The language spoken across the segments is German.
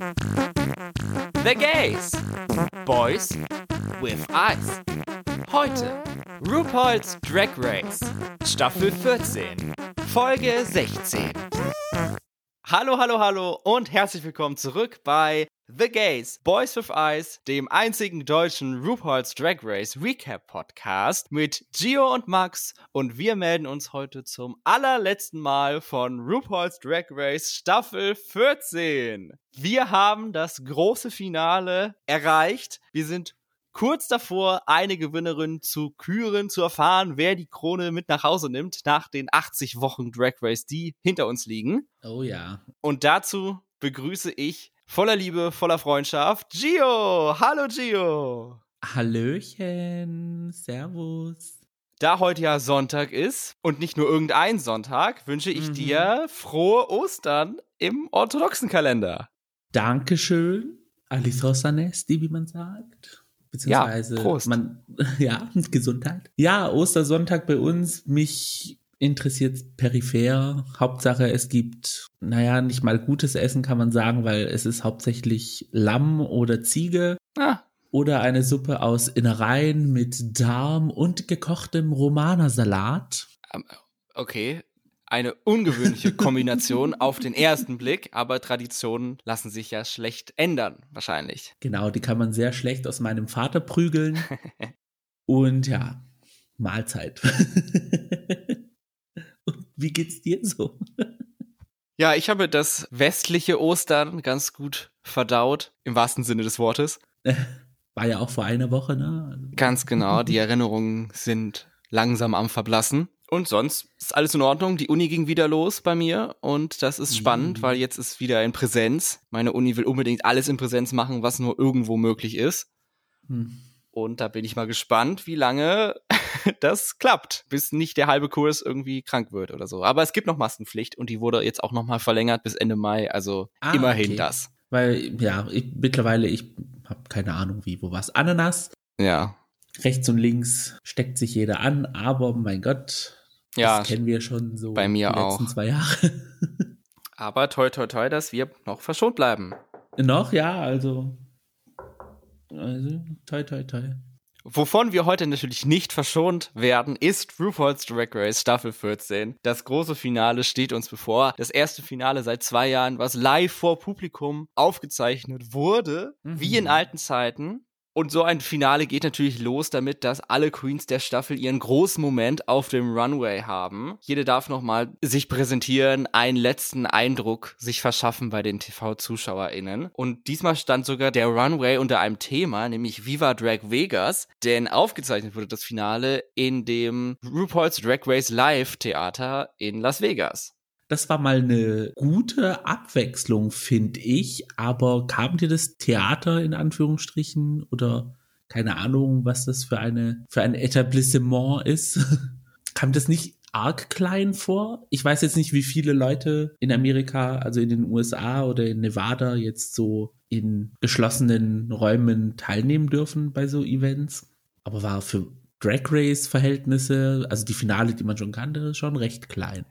The Gays. Boys with Eyes. Heute RuPaul's Drag Race. Staffel 14. Folge 16. Hallo, hallo, hallo und herzlich willkommen zurück bei The Gays, Boys with Eyes, dem einzigen deutschen RuPaul's Drag Race Recap Podcast mit Gio und Max und wir melden uns heute zum allerletzten Mal von RuPaul's Drag Race Staffel 14. Wir haben das große Finale erreicht. Wir sind kurz davor, eine Gewinnerin zu küren, zu erfahren, wer die Krone mit nach Hause nimmt nach den 80 Wochen Drag Race, die hinter uns liegen. Oh ja. Und dazu begrüße ich voller Liebe, voller Freundschaft Gio. Hallo Gio. Hallöchen. Servus. Da heute ja Sonntag ist und nicht nur irgendein Sonntag, wünsche ich mhm. dir frohe Ostern im orthodoxen Kalender. Dankeschön. Alice Rosanesti, wie man sagt. Beziehungsweise ja, Prost. man, ja, Gesundheit. Ja, Ostersonntag bei uns, mich interessiert peripher. Hauptsache, es gibt, naja, nicht mal gutes Essen, kann man sagen, weil es ist hauptsächlich Lamm oder Ziege. Ah. Oder eine Suppe aus Innereien mit Darm und gekochtem Romanersalat. Ähm, okay, eine ungewöhnliche Kombination auf den ersten Blick, aber Traditionen lassen sich ja schlecht ändern, wahrscheinlich. Genau, die kann man sehr schlecht aus meinem Vater prügeln. Und ja, Mahlzeit. Und wie geht's dir so? Ja, ich habe das westliche Ostern ganz gut verdaut, im wahrsten Sinne des Wortes. War ja auch vor einer Woche, ne? Ganz genau, die Erinnerungen sind langsam am Verblassen. Und sonst ist alles in Ordnung. Die Uni ging wieder los bei mir und das ist spannend, mhm. weil jetzt ist wieder in Präsenz. Meine Uni will unbedingt alles in Präsenz machen, was nur irgendwo möglich ist. Mhm. Und da bin ich mal gespannt, wie lange das klappt, bis nicht der halbe Kurs irgendwie krank wird oder so. Aber es gibt noch Maskenpflicht und die wurde jetzt auch noch mal verlängert bis Ende Mai. Also ah, immerhin okay. das. Weil ja, ich, mittlerweile ich habe keine Ahnung wie wo was. Ananas. Ja. Rechts und links steckt sich jeder an, aber mein Gott, ja, das kennen wir schon so bei mir die letzten auch. zwei Jahre. Aber toi toi toi, dass wir noch verschont bleiben. Noch, ja, also. Also, toi toi toi. Wovon wir heute natürlich nicht verschont werden, ist RuPaul's Drag Race Staffel 14. Das große Finale steht uns bevor. Das erste Finale seit zwei Jahren, was live vor Publikum aufgezeichnet wurde, mhm. wie in alten Zeiten. Und so ein Finale geht natürlich los damit, dass alle Queens der Staffel ihren großen Moment auf dem Runway haben. Jede darf nochmal sich präsentieren, einen letzten Eindruck sich verschaffen bei den TV-ZuschauerInnen. Und diesmal stand sogar der Runway unter einem Thema, nämlich Viva Drag Vegas, denn aufgezeichnet wurde das Finale in dem RuPaul's Drag Race Live Theater in Las Vegas. Das war mal eine gute Abwechslung, finde ich. Aber kam dir das Theater in Anführungsstrichen oder keine Ahnung, was das für eine für ein Etablissement ist? kam das nicht arg klein vor? Ich weiß jetzt nicht, wie viele Leute in Amerika, also in den USA oder in Nevada jetzt so in geschlossenen Räumen teilnehmen dürfen bei so Events. Aber war für Drag Race Verhältnisse, also die Finale, die man schon kannte, schon recht klein.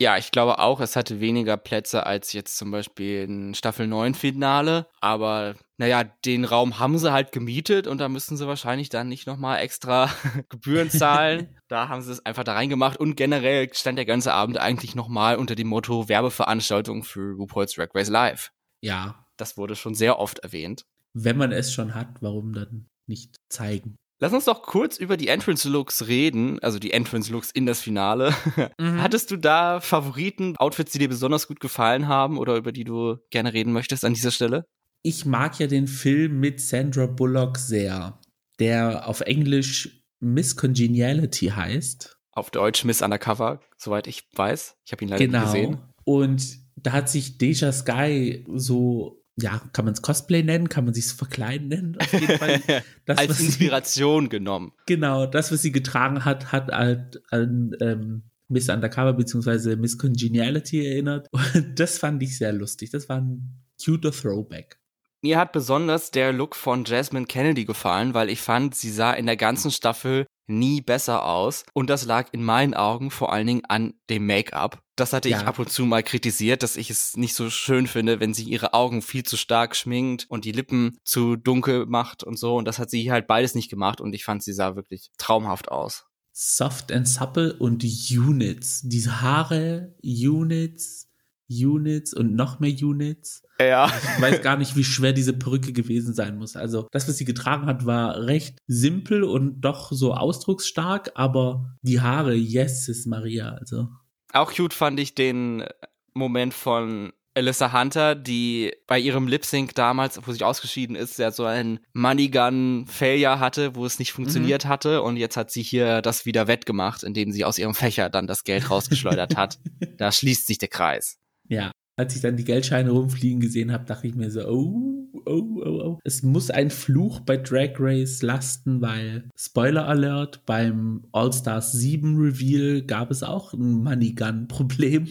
Ja, ich glaube auch, es hatte weniger Plätze als jetzt zum Beispiel ein Staffel 9 Finale. Aber naja, den Raum haben sie halt gemietet und da müssen sie wahrscheinlich dann nicht nochmal extra Gebühren zahlen. da haben sie es einfach da reingemacht und generell stand der ganze Abend eigentlich nochmal unter dem Motto Werbeveranstaltung für RuPaul's Drag Race Live. Ja. Das wurde schon sehr oft erwähnt. Wenn man es schon hat, warum dann nicht zeigen? Lass uns doch kurz über die Entrance-Looks reden, also die Entrance-Looks in das Finale. Mhm. Hattest du da Favoriten, Outfits, die dir besonders gut gefallen haben oder über die du gerne reden möchtest an dieser Stelle? Ich mag ja den Film mit Sandra Bullock sehr, der auf Englisch Miss Congeniality heißt. Auf Deutsch Miss Undercover, soweit ich weiß. Ich habe ihn leider genau. nicht gesehen. Und da hat sich Deja Sky so ja, kann man es Cosplay nennen, kann man sich verkleiden nennen? Auf jeden Fall. Das, Als Inspiration sie, genommen. Genau, das, was sie getragen hat, hat halt an ähm, Miss Undercover bzw. Miss Congeniality erinnert. Und das fand ich sehr lustig. Das war ein cuter Throwback. Mir hat besonders der Look von Jasmine Kennedy gefallen, weil ich fand, sie sah in der ganzen Staffel nie besser aus. Und das lag in meinen Augen vor allen Dingen an dem Make-up. Das hatte ja. ich ab und zu mal kritisiert, dass ich es nicht so schön finde, wenn sie ihre Augen viel zu stark schminkt und die Lippen zu dunkel macht und so. Und das hat sie halt beides nicht gemacht und ich fand, sie sah wirklich traumhaft aus. Soft and Supple und Units. Diese Haare, Units, Units und noch mehr Units. Ja. Ich weiß gar nicht, wie schwer diese Perücke gewesen sein muss. Also das, was sie getragen hat, war recht simpel und doch so ausdrucksstark, aber die Haare, yes, ist Maria. Also. Auch cute fand ich den Moment von Alyssa Hunter, die bei ihrem Lip Sync damals, wo sie ausgeschieden ist, ja so ein Money Gun Failure hatte, wo es nicht funktioniert mhm. hatte und jetzt hat sie hier das wieder wettgemacht, indem sie aus ihrem Fächer dann das Geld rausgeschleudert hat. Da schließt sich der Kreis. Ja, als ich dann die Geldscheine rumfliegen gesehen habe, dachte ich mir so, oh, oh, oh, oh. Es muss ein Fluch bei Drag Race lasten, weil, Spoiler Alert, beim All-Stars 7 Reveal gab es auch ein Money Gun-Problem.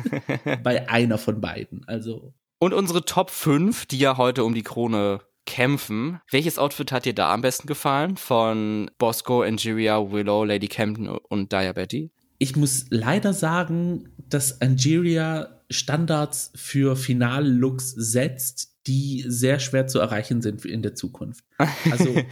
bei einer von beiden. Also. Und unsere Top 5, die ja heute um die Krone kämpfen. Welches Outfit hat dir da am besten gefallen? Von Bosco, Angeria, Willow, Lady Camden und Diabetes? Ich muss leider sagen, dass Angeria Standards für Final-Looks setzt, die sehr schwer zu erreichen sind in der Zukunft. Also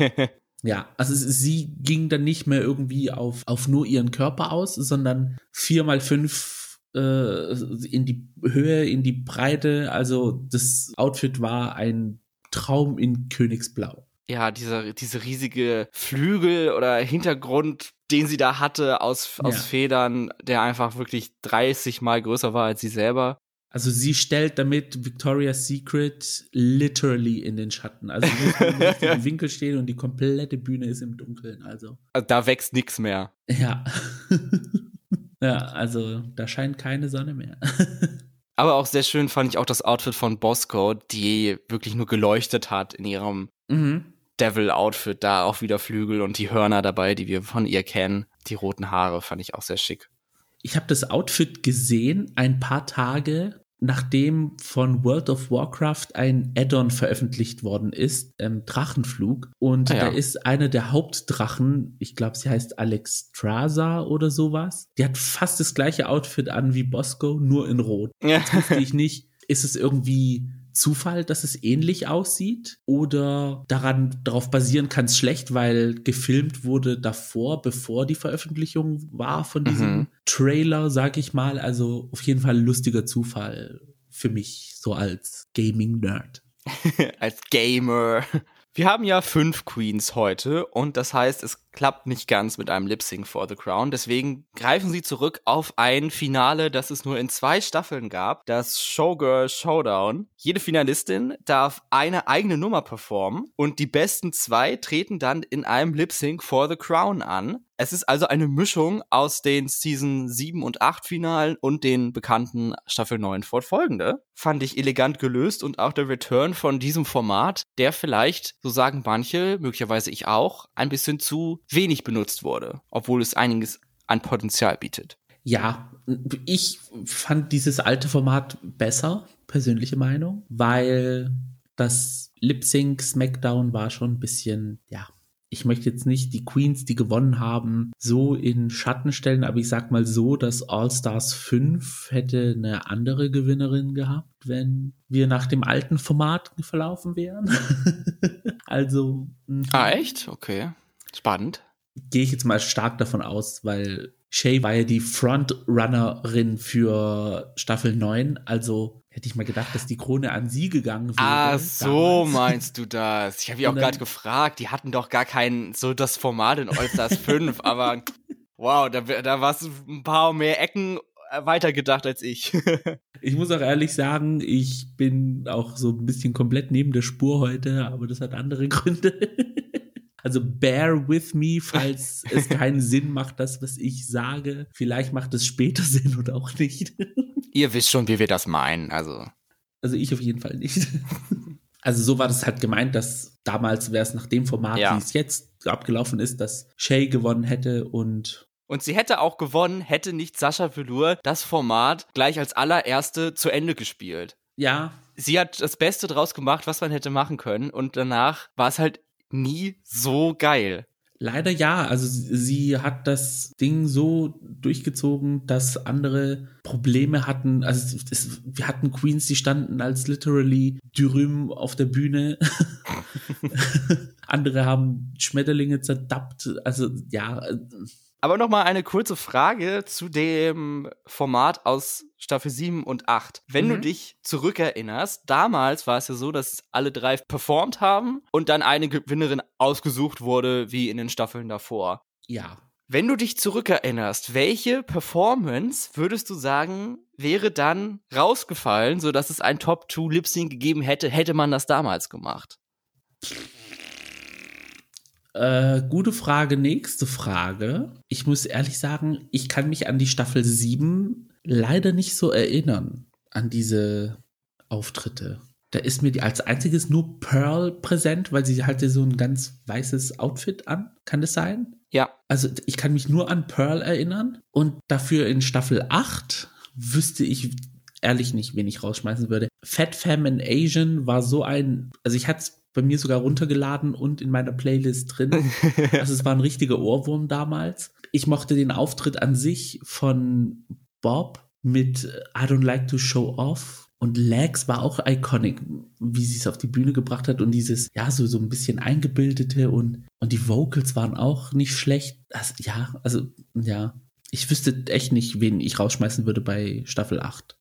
Ja, also sie ging dann nicht mehr irgendwie auf, auf nur ihren Körper aus, sondern vier mal fünf äh, in die Höhe, in die Breite. Also das Outfit war ein Traum in Königsblau ja, dieser, diese riesige Flügel oder Hintergrund, den sie da hatte aus, aus ja. Federn, der einfach wirklich 30 mal größer war als sie selber. Also sie stellt damit Victoria's Secret literally in den Schatten. Also sie muss im Winkel stehen und die komplette Bühne ist im Dunkeln. Also, also da wächst nichts mehr. Ja. ja, also da scheint keine Sonne mehr. Aber auch sehr schön fand ich auch das Outfit von Bosco, die wirklich nur geleuchtet hat in ihrem mhm. Devil-Outfit, da auch wieder Flügel und die Hörner dabei, die wir von ihr kennen. Die roten Haare fand ich auch sehr schick. Ich habe das Outfit gesehen ein paar Tage nachdem von World of Warcraft ein Add-on veröffentlicht worden ist, ähm, Drachenflug. Und ah, ja. da ist einer der Hauptdrachen, ich glaube, sie heißt Alexstrasza oder sowas. Die hat fast das gleiche Outfit an wie Bosco, nur in Rot. Jetzt wusste ich nicht, ist es irgendwie Zufall, dass es ähnlich aussieht oder daran darauf basieren kann es schlecht, weil gefilmt wurde davor, bevor die Veröffentlichung war von diesem mhm. Trailer, sag ich mal. Also auf jeden Fall lustiger Zufall für mich so als Gaming Nerd. als Gamer. Wir haben ja fünf Queens heute und das heißt, es klappt nicht ganz mit einem Lip Sync for the Crown. Deswegen greifen sie zurück auf ein Finale, das es nur in zwei Staffeln gab, das Showgirl Showdown. Jede Finalistin darf eine eigene Nummer performen und die besten zwei treten dann in einem Lip Sync for the Crown an. Es ist also eine Mischung aus den Season 7 und 8 Finalen und den bekannten Staffel 9 fortfolgende. Fand ich elegant gelöst und auch der Return von diesem Format, der vielleicht, so sagen manche, möglicherweise ich auch, ein bisschen zu wenig benutzt wurde, obwohl es einiges an Potenzial bietet. Ja, ich fand dieses alte Format besser, persönliche Meinung, weil das Lip Sync Smackdown war schon ein bisschen, ja, ich möchte jetzt nicht die Queens, die gewonnen haben, so in Schatten stellen, aber ich sag mal so, dass All Stars 5 hätte eine andere Gewinnerin gehabt, wenn wir nach dem alten Format verlaufen wären. also. Mhm. Ah, echt? Okay. Spannend. Gehe ich jetzt mal stark davon aus, weil Shay war ja die Frontrunnerin für Staffel 9, also hätte ich mal gedacht, dass die Krone an sie gegangen wäre. Ah, so damals. meinst du das. Ich habe ja auch gerade gefragt, die hatten doch gar kein, so das Format in All-Stars 5, aber wow, da, da war es ein paar mehr Ecken äh, weitergedacht als ich. ich muss auch ehrlich sagen, ich bin auch so ein bisschen komplett neben der Spur heute, aber das hat andere Gründe. Also bear with me, falls es keinen Sinn macht, das, was ich sage. Vielleicht macht es später Sinn oder auch nicht. Ihr wisst schon, wie wir das meinen, also. Also ich auf jeden Fall nicht. Also so war das halt gemeint, dass damals wäre es nach dem Format, ja. wie es jetzt abgelaufen ist, dass Shay gewonnen hätte und und sie hätte auch gewonnen, hätte nicht Sascha Velour das Format gleich als allererste zu Ende gespielt. Ja, sie hat das Beste draus gemacht, was man hätte machen können. Und danach war es halt nie so geil. Leider ja. Also sie hat das Ding so durchgezogen, dass andere Probleme hatten. Also es, wir hatten Queens, die standen als literally Dürüm auf der Bühne. andere haben Schmetterlinge zerdappt. Also ja. Aber nochmal eine kurze Frage zu dem Format aus Staffel 7 und 8. Wenn mhm. du dich zurückerinnerst, damals war es ja so, dass alle drei performt haben und dann eine Gewinnerin ausgesucht wurde, wie in den Staffeln davor. Ja. Wenn du dich zurückerinnerst, welche Performance würdest du sagen, wäre dann rausgefallen, sodass es ein Top 2 Lip Sync gegeben hätte, hätte man das damals gemacht? Äh, gute Frage, nächste Frage. Ich muss ehrlich sagen, ich kann mich an die Staffel 7 leider nicht so erinnern, an diese Auftritte. Da ist mir die als einziges nur Pearl präsent, weil sie hatte so ein ganz weißes Outfit an. Kann das sein? Ja. Also ich kann mich nur an Pearl erinnern und dafür in Staffel 8 wüsste ich ehrlich nicht, wen ich rausschmeißen würde. Fat Fam and Asian war so ein, also ich hatte es bei mir sogar runtergeladen und in meiner Playlist drin. Also es war ein richtiger Ohrwurm damals. Ich mochte den Auftritt an sich von Bob mit I don't like to show off. Und Legs war auch iconic, wie sie es auf die Bühne gebracht hat und dieses, ja, so, so ein bisschen eingebildete und, und die Vocals waren auch nicht schlecht. Also, ja, also, ja. Ich wüsste echt nicht, wen ich rausschmeißen würde bei Staffel 8.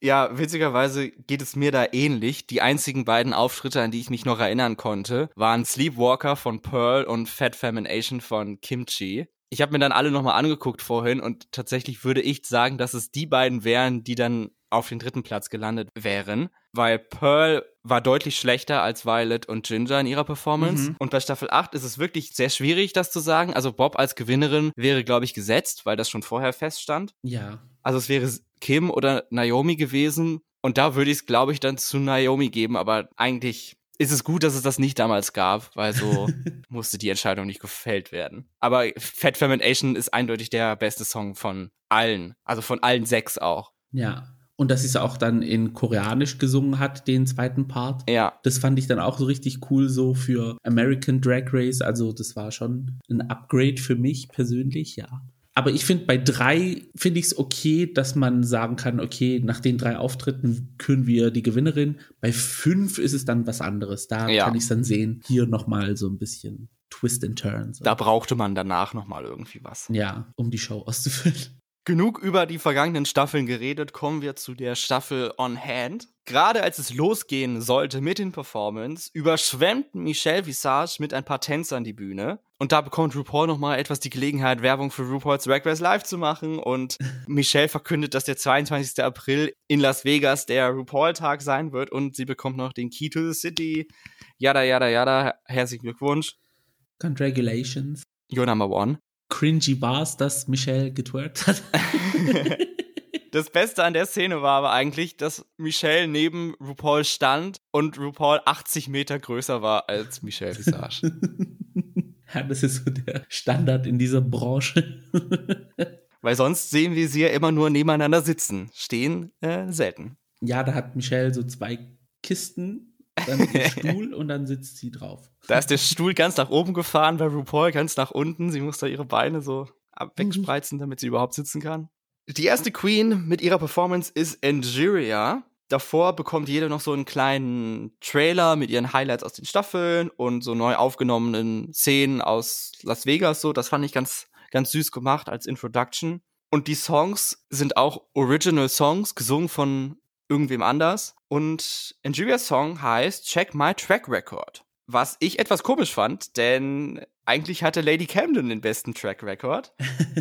Ja, witzigerweise geht es mir da ähnlich. Die einzigen beiden Auftritte, an die ich mich noch erinnern konnte, waren Sleepwalker von Pearl und Fat Femination von Kimchi. Ich habe mir dann alle nochmal angeguckt vorhin und tatsächlich würde ich sagen, dass es die beiden wären, die dann auf den dritten Platz gelandet wären, weil Pearl war deutlich schlechter als Violet und Ginger in ihrer Performance. Mhm. Und bei Staffel 8 ist es wirklich sehr schwierig, das zu sagen. Also Bob als Gewinnerin wäre, glaube ich, gesetzt, weil das schon vorher feststand. Ja. Also es wäre Kim oder Naomi gewesen. Und da würde ich es, glaube ich, dann zu Naomi geben. Aber eigentlich ist es gut, dass es das nicht damals gab, weil so musste die Entscheidung nicht gefällt werden. Aber Fat Fermentation ist eindeutig der beste Song von allen. Also von allen sechs auch. Ja. Und dass sie es auch dann in Koreanisch gesungen hat, den zweiten Part. Ja. Das fand ich dann auch so richtig cool, so für American Drag Race. Also, das war schon ein Upgrade für mich persönlich, ja. Aber ich finde, bei drei finde ich es okay, dass man sagen kann, okay, nach den drei Auftritten küren wir die Gewinnerin. Bei fünf ist es dann was anderes. Da ja. kann ich es dann sehen, hier nochmal so ein bisschen Twist and Turns. Da brauchte man danach nochmal irgendwie was. Ja, um die Show auszufüllen. Genug über die vergangenen Staffeln geredet, kommen wir zu der Staffel On Hand. Gerade als es losgehen sollte mit den Performance, überschwemmt Michelle Visage mit ein paar Tänzern die Bühne. Und da bekommt RuPaul nochmal etwas die Gelegenheit, Werbung für RuPaul's Drag Race Live zu machen. Und Michelle verkündet, dass der 22. April in Las Vegas der RuPaul-Tag sein wird. Und sie bekommt noch den Key to the City. Yada, yada, yada. Herzlichen Glückwunsch. Congratulations. You're number one cringy war es, dass Michelle getwerkt hat. Das Beste an der Szene war aber eigentlich, dass Michelle neben RuPaul stand und RuPaul 80 Meter größer war als Michelle Visage. ja, das ist so der Standard in dieser Branche. Weil sonst sehen wir sie ja immer nur nebeneinander sitzen. Stehen äh, selten. Ja, da hat Michelle so zwei Kisten dann den Stuhl und dann sitzt sie drauf. Da ist der Stuhl ganz nach oben gefahren, bei RuPaul ganz nach unten. Sie muss da ihre Beine so wegspreizen, damit sie überhaupt sitzen kann. Die erste Queen mit ihrer Performance ist Angeria. Davor bekommt jede noch so einen kleinen Trailer mit ihren Highlights aus den Staffeln und so neu aufgenommenen Szenen aus Las Vegas. So, das fand ich ganz, ganz süß gemacht als Introduction. Und die Songs sind auch Original Songs, gesungen von irgendwem anders. Und Angerias Song heißt Check My Track Record. Was ich etwas komisch fand, denn eigentlich hatte Lady Camden den besten Track Record.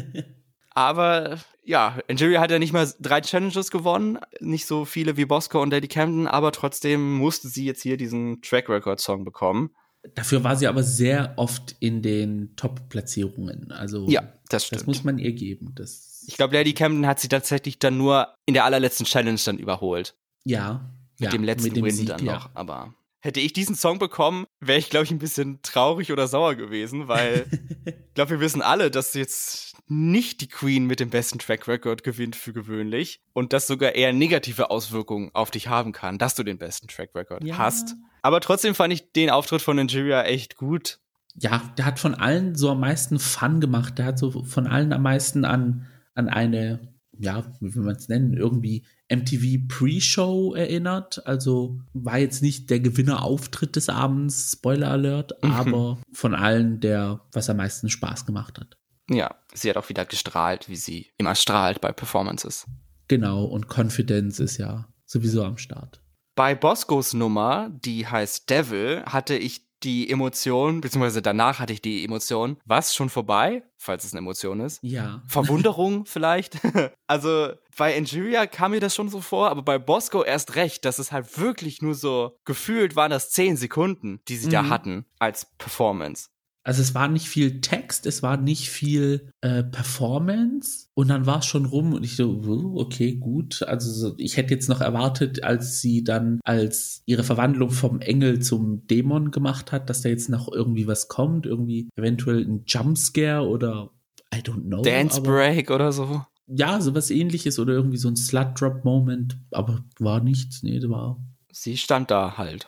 aber ja, Angeria hat ja nicht mal drei Challenges gewonnen, nicht so viele wie Bosco und Lady Camden, aber trotzdem musste sie jetzt hier diesen Track Record Song bekommen. Dafür war sie aber sehr oft in den Top-Platzierungen. Also ja, das stimmt. Das muss man ihr geben. Das ich glaube, Lady Camden hat sie tatsächlich dann nur in der allerletzten Challenge dann überholt. Ja. Mit ja, dem letzten mit dem Win Sieg, dann noch. Aber hätte ich diesen Song bekommen, wäre ich, glaube ich, ein bisschen traurig oder sauer gewesen, weil ich glaube, wir wissen alle, dass jetzt nicht die Queen mit dem besten Track Record gewinnt für gewöhnlich und das sogar eher negative Auswirkungen auf dich haben kann, dass du den besten Track Record ja. hast. Aber trotzdem fand ich den Auftritt von Nigeria echt gut. Ja, der hat von allen so am meisten Fun gemacht. Der hat so von allen am meisten an, an eine, ja, wie will man es nennen, irgendwie MTV Pre-Show erinnert. Also war jetzt nicht der Gewinnerauftritt des Abends, Spoiler Alert, mhm. aber von allen der, was am meisten Spaß gemacht hat. Ja, sie hat auch wieder gestrahlt, wie sie immer strahlt bei Performances. Genau, und Confidence ist ja sowieso am Start. Bei Boscos Nummer, die heißt Devil, hatte ich die Emotion, beziehungsweise danach hatte ich die Emotion, was schon vorbei, falls es eine Emotion ist. Ja. Verwunderung vielleicht. also bei Angeria kam mir das schon so vor, aber bei Bosco erst recht, dass es halt wirklich nur so gefühlt waren das zehn Sekunden, die sie mhm. da hatten als Performance. Also es war nicht viel Text, es war nicht viel äh, Performance und dann war es schon rum und ich so, okay, gut. Also ich hätte jetzt noch erwartet, als sie dann als ihre Verwandlung vom Engel zum Dämon gemacht hat, dass da jetzt noch irgendwie was kommt, irgendwie eventuell ein Jumpscare oder I don't know. Dance Break oder so. Ja, sowas ähnliches oder irgendwie so ein Slut-Drop-Moment, aber war nichts, nee, das war. Sie stand da halt.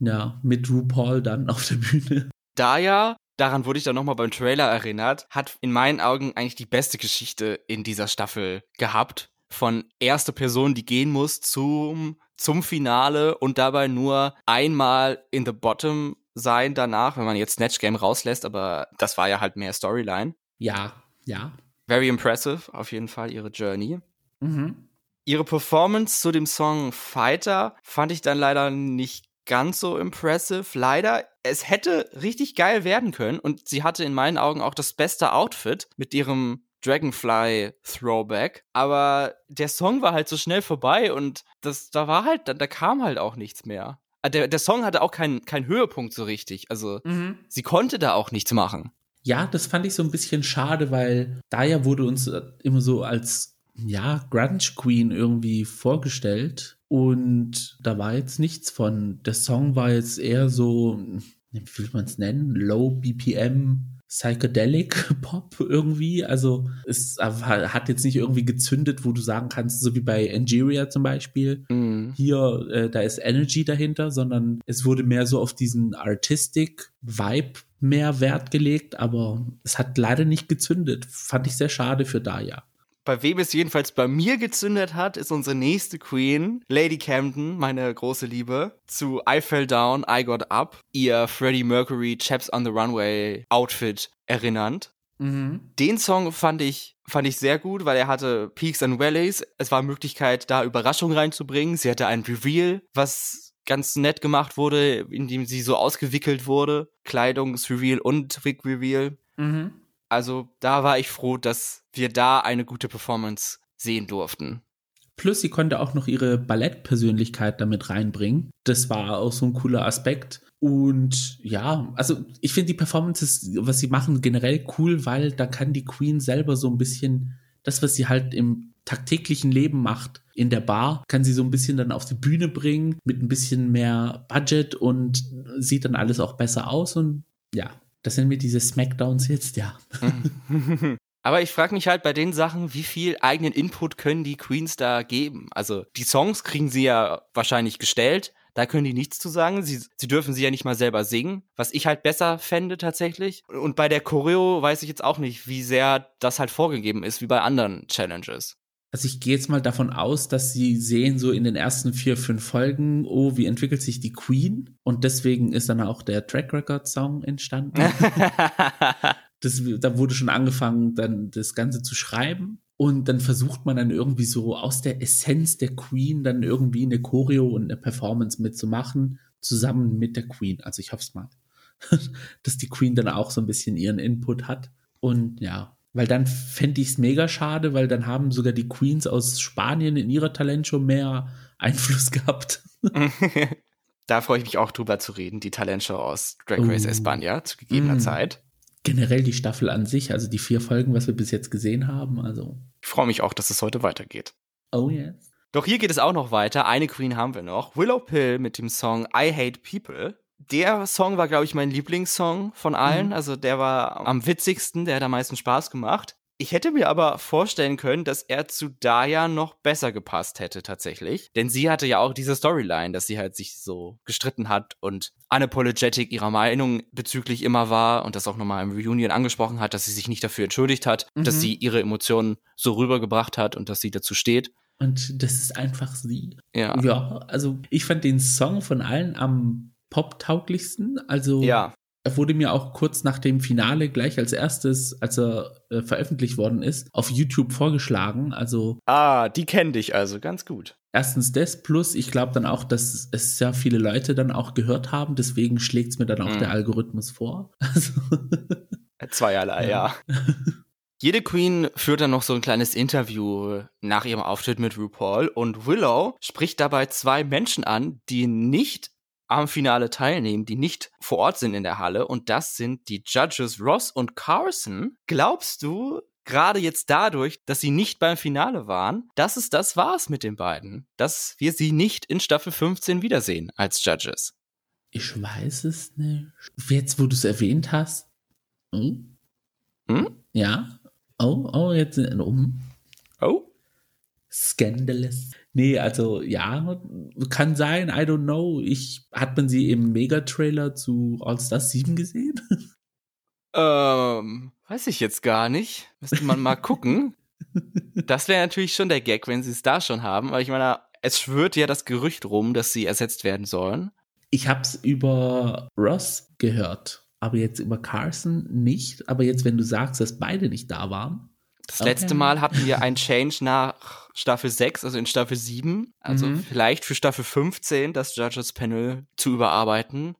Ja, mit RuPaul dann auf der Bühne. Da ja daran wurde ich dann nochmal beim Trailer erinnert, hat in meinen Augen eigentlich die beste Geschichte in dieser Staffel gehabt. Von erster Person, die gehen muss, zum, zum Finale und dabei nur einmal in the bottom sein danach, wenn man jetzt Snatch Game rauslässt, aber das war ja halt mehr Storyline. Ja, ja. Very impressive, auf jeden Fall, ihre Journey. Mhm. Ihre Performance zu dem Song Fighter fand ich dann leider nicht ganz so impressive. Leider, es hätte richtig geil werden können und sie hatte in meinen Augen auch das beste Outfit mit ihrem Dragonfly Throwback, aber der Song war halt so schnell vorbei und das da war halt da, da kam halt auch nichts mehr. Ah, der, der Song hatte auch keinen keinen Höhepunkt so richtig, also mhm. sie konnte da auch nichts machen. Ja, das fand ich so ein bisschen schade, weil Daya wurde uns immer so als ja, Grunge Queen irgendwie vorgestellt und da war jetzt nichts von. Der Song war jetzt eher so, wie will man es nennen? Low BPM Psychedelic Pop irgendwie. Also es hat jetzt nicht irgendwie gezündet, wo du sagen kannst, so wie bei Angeria zum Beispiel. Mhm. Hier, äh, da ist Energy dahinter, sondern es wurde mehr so auf diesen Artistic Vibe mehr Wert gelegt, aber es hat leider nicht gezündet. Fand ich sehr schade für Daya. Bei wem es jedenfalls bei mir gezündet hat, ist unsere nächste Queen, Lady Camden, meine große Liebe, zu I Fell Down, I Got Up, ihr Freddie Mercury Chaps on the Runway Outfit erinnernd. Mhm. Den Song fand ich, fand ich sehr gut, weil er hatte Peaks and Valleys. Es war Möglichkeit, da Überraschung reinzubringen. Sie hatte ein Reveal, was ganz nett gemacht wurde, indem sie so ausgewickelt wurde. Kleidungsreveal und Wig-Reveal. Mhm. Also da war ich froh, dass wir da eine gute Performance sehen durften. Plus, sie konnte auch noch ihre Ballettpersönlichkeit damit reinbringen. Das war auch so ein cooler Aspekt. Und ja, also ich finde die Performances, was sie machen, generell cool, weil da kann die Queen selber so ein bisschen das, was sie halt im tagtäglichen Leben macht, in der Bar, kann sie so ein bisschen dann auf die Bühne bringen mit ein bisschen mehr Budget und sieht dann alles auch besser aus. Und ja, das sind mir diese Smackdowns jetzt, ja. Aber ich frage mich halt bei den Sachen, wie viel eigenen Input können die Queens da geben? Also die Songs kriegen sie ja wahrscheinlich gestellt, da können die nichts zu sagen. Sie, sie dürfen sie ja nicht mal selber singen, was ich halt besser fände tatsächlich. Und bei der Choreo weiß ich jetzt auch nicht, wie sehr das halt vorgegeben ist, wie bei anderen Challenges. Also ich gehe jetzt mal davon aus, dass sie sehen so in den ersten vier, fünf Folgen, oh, wie entwickelt sich die Queen? Und deswegen ist dann auch der Track Record Song entstanden. das, da wurde schon angefangen, dann das Ganze zu schreiben. Und dann versucht man dann irgendwie so aus der Essenz der Queen dann irgendwie eine Choreo und eine Performance mitzumachen, zusammen mit der Queen. Also ich hoffe es mal, dass die Queen dann auch so ein bisschen ihren Input hat. Und ja, weil dann fände ich es mega schade, weil dann haben sogar die Queens aus Spanien in ihrer Talentshow mehr Einfluss gehabt. da freue ich mich auch drüber zu reden, die Talentshow aus Drag Race uh. España zu gegebener mm. Zeit. Generell die Staffel an sich, also die vier Folgen, was wir bis jetzt gesehen haben. Also. Ich freue mich auch, dass es heute weitergeht. Oh yes. Doch hier geht es auch noch weiter. Eine Queen haben wir noch. Willow Pill mit dem Song I Hate People. Der Song war, glaube ich, mein Lieblingssong von allen. Mhm. Also der war am witzigsten, der hat am meisten Spaß gemacht. Ich hätte mir aber vorstellen können, dass er zu Daya noch besser gepasst hätte tatsächlich. Denn sie hatte ja auch diese Storyline, dass sie halt sich so gestritten hat und unapologetic ihrer Meinung bezüglich immer war und das auch nochmal im Reunion angesprochen hat, dass sie sich nicht dafür entschuldigt hat, mhm. dass sie ihre Emotionen so rübergebracht hat und dass sie dazu steht. Und das ist einfach sie. Ja. Ja, also ich fand den Song von allen am pop-tauglichsten. Also ja. Er wurde mir auch kurz nach dem Finale gleich als erstes, als er äh, veröffentlicht worden ist, auf YouTube vorgeschlagen. Also ah, die kennen dich also ganz gut. Erstens das plus, ich glaube dann auch, dass es sehr viele Leute dann auch gehört haben. Deswegen schlägt es mir dann auch mm. der Algorithmus vor. Also Zweierlei, ja. ja. Jede Queen führt dann noch so ein kleines Interview nach ihrem Auftritt mit RuPaul und Willow spricht dabei zwei Menschen an, die nicht am Finale teilnehmen, die nicht vor Ort sind in der Halle. Und das sind die Judges Ross und Carson. Glaubst du, gerade jetzt dadurch, dass sie nicht beim Finale waren, dass es das war's mit den beiden? Dass wir sie nicht in Staffel 15 wiedersehen als Judges? Ich weiß es nicht. Jetzt, wo du es erwähnt hast. Hm? Hm? Ja. Oh, oh, jetzt. Um. Oh. Scandalous. Nee, also ja, kann sein, I don't know. Ich, hat man sie im Megatrailer zu All Stars 7 gesehen? Ähm, weiß ich jetzt gar nicht. Müsste man mal gucken. Das wäre natürlich schon der Gag, wenn sie es da schon haben. Aber ich meine, es schwört ja das Gerücht rum, dass sie ersetzt werden sollen. Ich hab's über Ross gehört, aber jetzt über Carson nicht. Aber jetzt, wenn du sagst, dass beide nicht da waren. Das okay. letzte Mal hatten wir einen Change nach Staffel 6, also in Staffel 7. Also mhm. vielleicht für Staffel 15 das Judges Panel zu überarbeiten.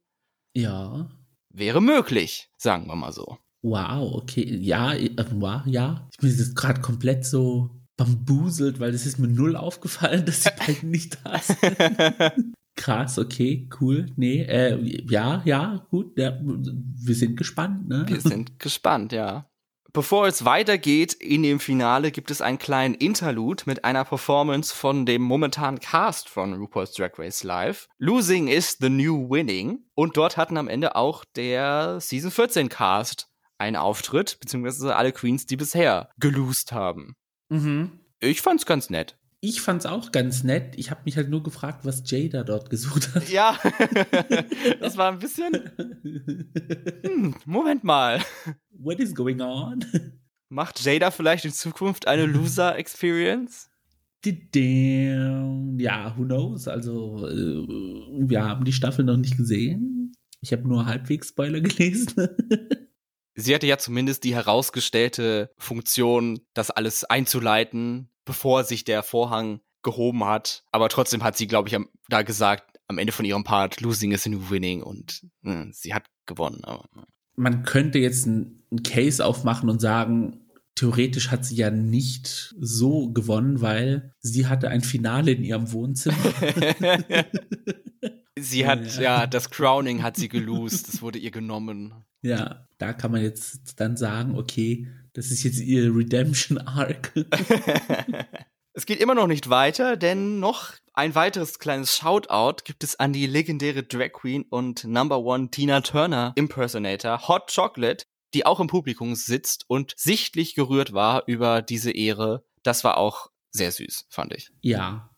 Ja. Wäre möglich, sagen wir mal so. Wow, okay. Ja, äh, wow, ja. Ich bin jetzt gerade komplett so bambuselt, weil es ist mir null aufgefallen, dass die beiden nicht da sind. Krass, okay, cool. Nee, äh, ja, ja, gut. Ja, wir sind gespannt, ne? Wir sind gespannt, ja. Bevor es weitergeht in dem Finale, gibt es einen kleinen Interlude mit einer Performance von dem momentanen Cast von RuPaul's Drag Race Live. Losing is the new winning. Und dort hatten am Ende auch der Season 14 Cast einen Auftritt, beziehungsweise alle Queens, die bisher gelost haben. Mhm. Ich fand's ganz nett. Ich fand's auch ganz nett. Ich habe mich halt nur gefragt, was Jada dort gesucht hat. Ja, das war ein bisschen. Hm, Moment mal. What is going on? Macht Jada vielleicht in Zukunft eine Loser-Experience? Ja, who knows? Also, äh, wir haben die Staffel noch nicht gesehen. Ich habe nur halbwegs Spoiler gelesen. Sie hatte ja zumindest die herausgestellte Funktion, das alles einzuleiten, bevor sich der Vorhang gehoben hat. Aber trotzdem hat sie, glaube ich, da gesagt, am Ende von ihrem Part, losing is a new winning und mh, hm, sie hat gewonnen. Aber, Man könnte jetzt einen Case aufmachen und sagen, theoretisch hat sie ja nicht so gewonnen, weil sie hatte ein Finale in ihrem Wohnzimmer. sie hat, ja. ja, das Crowning hat sie gelost, das wurde ihr genommen. Ja, da kann man jetzt dann sagen, okay, das ist jetzt ihr Redemption Arc. es geht immer noch nicht weiter, denn noch ein weiteres kleines Shoutout gibt es an die legendäre Drag Queen und Number One Tina Turner Impersonator Hot Chocolate, die auch im Publikum sitzt und sichtlich gerührt war über diese Ehre. Das war auch sehr süß, fand ich. Ja.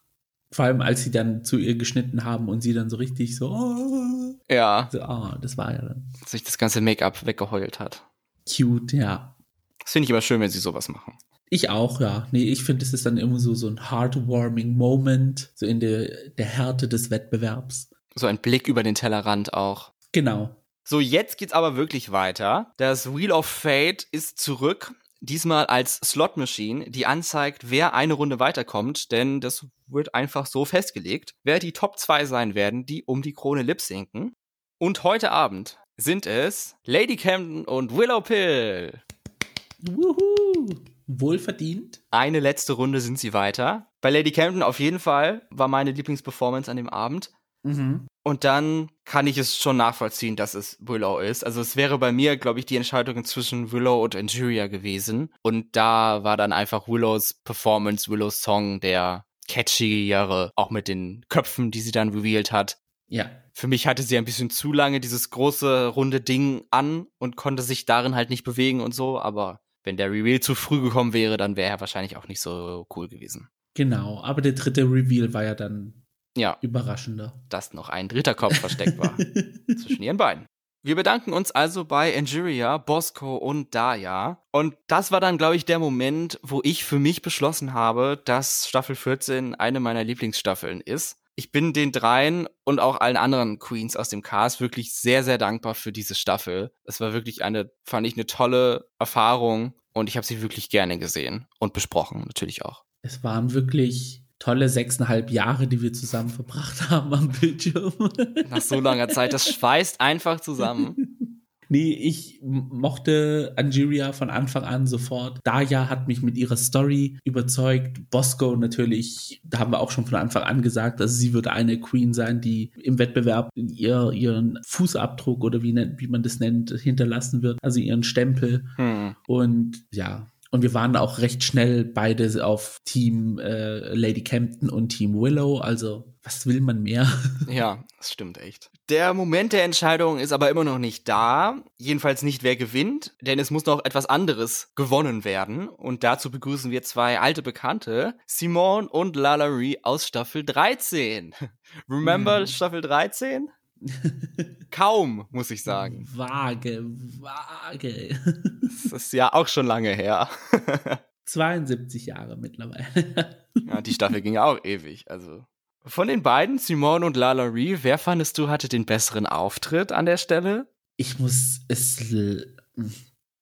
Vor allem, als sie dann zu ihr geschnitten haben und sie dann so richtig so. Oh, ja. So, oh, das war ja dann. Sich das ganze Make-up weggeheult hat. Cute, ja. Das finde ich aber schön, wenn sie sowas machen. Ich auch, ja. Nee, ich finde, es ist dann immer so, so ein heartwarming Moment, so in der, der Härte des Wettbewerbs. So ein Blick über den Tellerrand auch. Genau. So, jetzt geht's aber wirklich weiter. Das Wheel of Fate ist zurück. Diesmal als Slot Machine, die anzeigt, wer eine Runde weiterkommt, denn das wird einfach so festgelegt, wer die Top 2 sein werden, die um die Krone lip sinken. Und heute Abend sind es Lady Camden und Willow Pill. Wuhu! Wohlverdient. Eine letzte Runde sind sie weiter. Bei Lady Camden auf jeden Fall war meine Lieblingsperformance an dem Abend. Mhm. Und dann kann ich es schon nachvollziehen, dass es Willow ist. Also es wäre bei mir, glaube ich, die Entscheidung zwischen Willow und Injuria gewesen. Und da war dann einfach Willows Performance, Willows Song, der catchigere, auch mit den Köpfen, die sie dann revealed hat. Ja. Für mich hatte sie ein bisschen zu lange dieses große runde Ding an und konnte sich darin halt nicht bewegen und so, aber wenn der Reveal zu früh gekommen wäre, dann wäre er wahrscheinlich auch nicht so cool gewesen. Genau, aber der dritte Reveal war ja dann ja. überraschender. Dass noch ein dritter Kopf versteckt war zwischen ihren beiden. Wir bedanken uns also bei Angeria, Bosco und Daya. Und das war dann, glaube ich, der Moment, wo ich für mich beschlossen habe, dass Staffel 14 eine meiner Lieblingsstaffeln ist. Ich bin den dreien und auch allen anderen Queens aus dem Cast wirklich sehr, sehr dankbar für diese Staffel. Es war wirklich eine, fand ich, eine tolle Erfahrung und ich habe sie wirklich gerne gesehen und besprochen, natürlich auch. Es waren wirklich tolle sechseinhalb Jahre, die wir zusammen verbracht haben am Bildschirm. Nach so langer Zeit, das schweißt einfach zusammen. Nee, ich mochte Angeria von Anfang an sofort. Daya hat mich mit ihrer Story überzeugt. Bosco natürlich, da haben wir auch schon von Anfang an gesagt, dass sie wird eine Queen sein, die im Wettbewerb ihr, ihren Fußabdruck oder wie, wie man das nennt, hinterlassen wird, also ihren Stempel. Hm. Und ja, und wir waren auch recht schnell beide auf Team äh, Lady Campton und Team Willow. Also, was will man mehr? Ja, das stimmt echt. Der Moment der Entscheidung ist aber immer noch nicht da. Jedenfalls nicht, wer gewinnt, denn es muss noch etwas anderes gewonnen werden. Und dazu begrüßen wir zwei alte Bekannte, Simone und Lalaurie aus Staffel 13. Remember hm. Staffel 13? Kaum, muss ich sagen. Vage, vage. Das ist ja auch schon lange her. 72 Jahre mittlerweile. Ja, die Staffel ging ja auch ewig. Also von den beiden, Simone und Lala Ree, wer fandest du hatte den besseren Auftritt an der Stelle? Ich muss es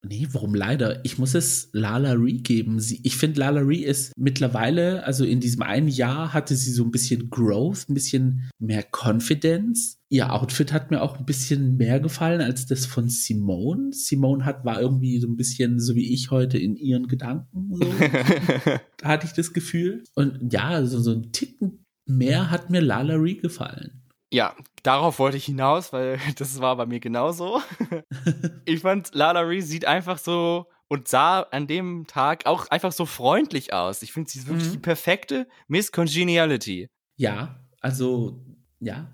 Nee, warum leider? Ich muss es Lala Ree geben. Sie, ich finde, Lala Ree ist mittlerweile, also in diesem einen Jahr hatte sie so ein bisschen Growth, ein bisschen mehr Confidence. Ihr Outfit hat mir auch ein bisschen mehr gefallen als das von Simone. Simone hat, war irgendwie so ein bisschen so wie ich heute in ihren Gedanken. So. da hatte ich das Gefühl. Und ja, so, so ein Ticken mehr hat mir Lala Ree gefallen. Ja, darauf wollte ich hinaus, weil das war bei mir genauso. ich fand, Lala Ree sieht einfach so und sah an dem Tag auch einfach so freundlich aus. Ich finde, sie ist wirklich mhm. die perfekte Miss Congeniality. Ja, also, ja.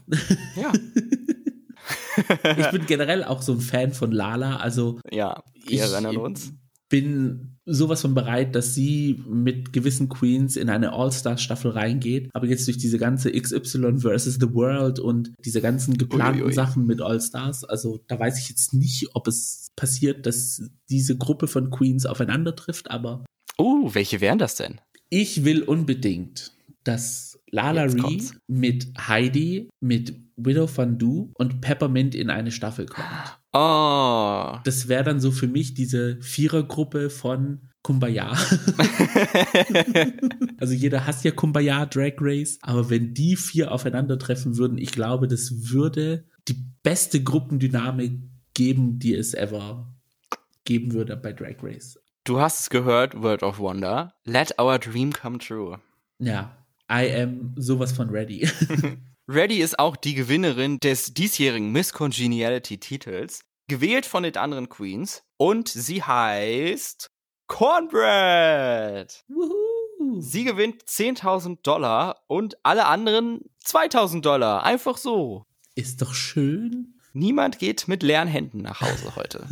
Ja. ich bin generell auch so ein Fan von Lala, also. Ja, wir erinnern uns bin sowas von bereit, dass sie mit gewissen Queens in eine All-Star-Staffel reingeht. Aber jetzt durch diese ganze XY versus The World und diese ganzen geplanten Uiui. Sachen mit All-Stars, also da weiß ich jetzt nicht, ob es passiert, dass diese Gruppe von Queens aufeinander trifft, aber. Oh, welche wären das denn? Ich will unbedingt, dass Lala Ree mit Heidi, mit Widow Van Du und Peppermint in eine Staffel kommt. Oh. Das wäre dann so für mich diese Vierergruppe von Kumbaya. also jeder hasst ja Kumbaya Drag Race, aber wenn die vier aufeinandertreffen würden, ich glaube, das würde die beste Gruppendynamik geben, die es ever geben würde bei Drag Race. Du hast es gehört, World of Wonder. Let our dream come true. Ja, I am sowas von ready. Ready ist auch die Gewinnerin des diesjährigen Miss Congeniality Titels, gewählt von den anderen Queens und sie heißt Cornbread. Woohoo. Sie gewinnt 10.000 Dollar und alle anderen 2.000 Dollar. Einfach so. Ist doch schön. Niemand geht mit leeren Händen nach Hause heute.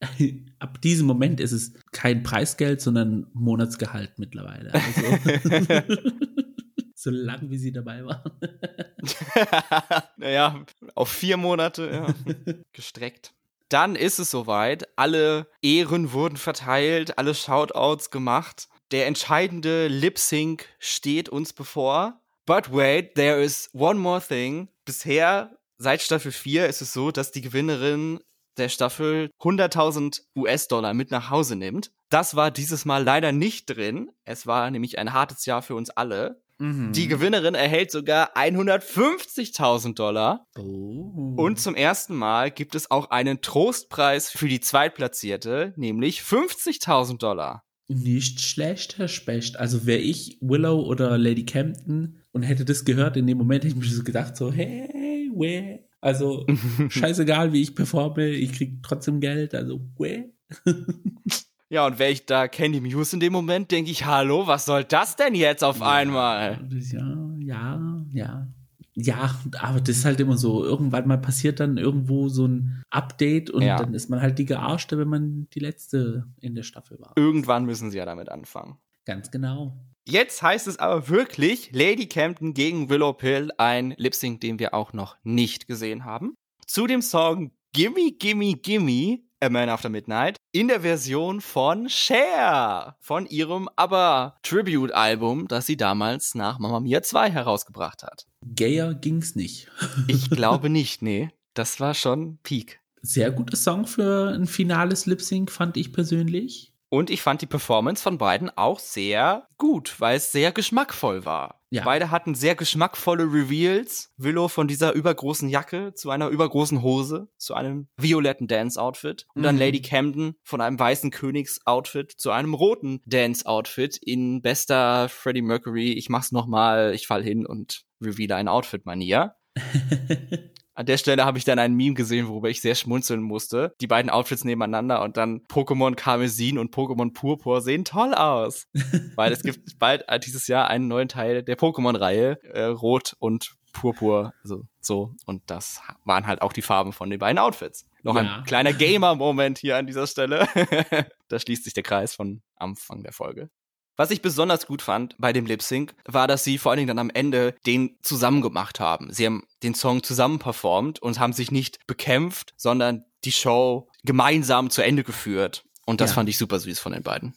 Ab diesem Moment ist es kein Preisgeld, sondern Monatsgehalt mittlerweile. Also. so lang wie sie dabei war. naja, auf vier Monate ja, gestreckt. Dann ist es soweit. Alle Ehren wurden verteilt, alle Shoutouts gemacht. Der entscheidende Lip Sync steht uns bevor. But wait, there is one more thing. Bisher, seit Staffel 4, ist es so, dass die Gewinnerin der Staffel 100.000 US-Dollar mit nach Hause nimmt. Das war dieses Mal leider nicht drin. Es war nämlich ein hartes Jahr für uns alle. Mhm. Die Gewinnerin erhält sogar 150.000 Dollar. Oh. Und zum ersten Mal gibt es auch einen Trostpreis für die Zweitplatzierte, nämlich 50.000 Dollar. Nicht schlecht, Herr Specht. Also wäre ich Willow oder Lady Campton und hätte das gehört, in dem Moment hätte ich mir so gedacht, so, hey, weh. Also scheißegal, wie ich performe, ich krieg trotzdem Geld, also weh. Ja, und wäre ich da Candy Muse in dem Moment, denke ich, hallo, was soll das denn jetzt auf ja, einmal? Ja, ja, ja. Ja, aber das ist halt immer so. Irgendwann mal passiert dann irgendwo so ein Update und ja. dann ist man halt die Gearschte, wenn man die letzte in der Staffel war. Irgendwann müssen sie ja damit anfangen. Ganz genau. Jetzt heißt es aber wirklich Lady Campton gegen Willow Pill, ein Lip Sync, den wir auch noch nicht gesehen haben. Zu dem Song Gimme, Gimme, Gimme, A Man After Midnight, in der Version von Cher, von ihrem aber Tribute-Album, das sie damals nach Mamma Mia 2 herausgebracht hat. Gayer ging's nicht. ich glaube nicht, nee. Das war schon Peak. Sehr guter Song für ein finales Lip Sync, fand ich persönlich. Und ich fand die Performance von beiden auch sehr gut, weil es sehr geschmackvoll war. Ja. Beide hatten sehr geschmackvolle Reveals. Willow von dieser übergroßen Jacke zu einer übergroßen Hose, zu einem violetten Dance-Outfit. Und mhm. dann Lady Camden von einem weißen Königs-Outfit zu einem roten Dance-Outfit in bester Freddie Mercury. Ich mach's nochmal, ich fall hin und reveal ein Outfit-Manier. An der Stelle habe ich dann ein Meme gesehen, worüber ich sehr schmunzeln musste. Die beiden Outfits nebeneinander und dann Pokémon Karmesin und Pokémon Purpur sehen toll aus. Weil es gibt bald äh, dieses Jahr einen neuen Teil der Pokémon-Reihe, äh, Rot und Purpur, also so. Und das waren halt auch die Farben von den beiden Outfits. Noch ja. ein kleiner Gamer-Moment hier an dieser Stelle. da schließt sich der Kreis von Anfang der Folge. Was ich besonders gut fand bei dem Lip Sync, war, dass sie vor allen Dingen dann am Ende den zusammen gemacht haben. Sie haben den Song zusammen performt und haben sich nicht bekämpft, sondern die Show gemeinsam zu Ende geführt. Und das ja. fand ich super süß von den beiden.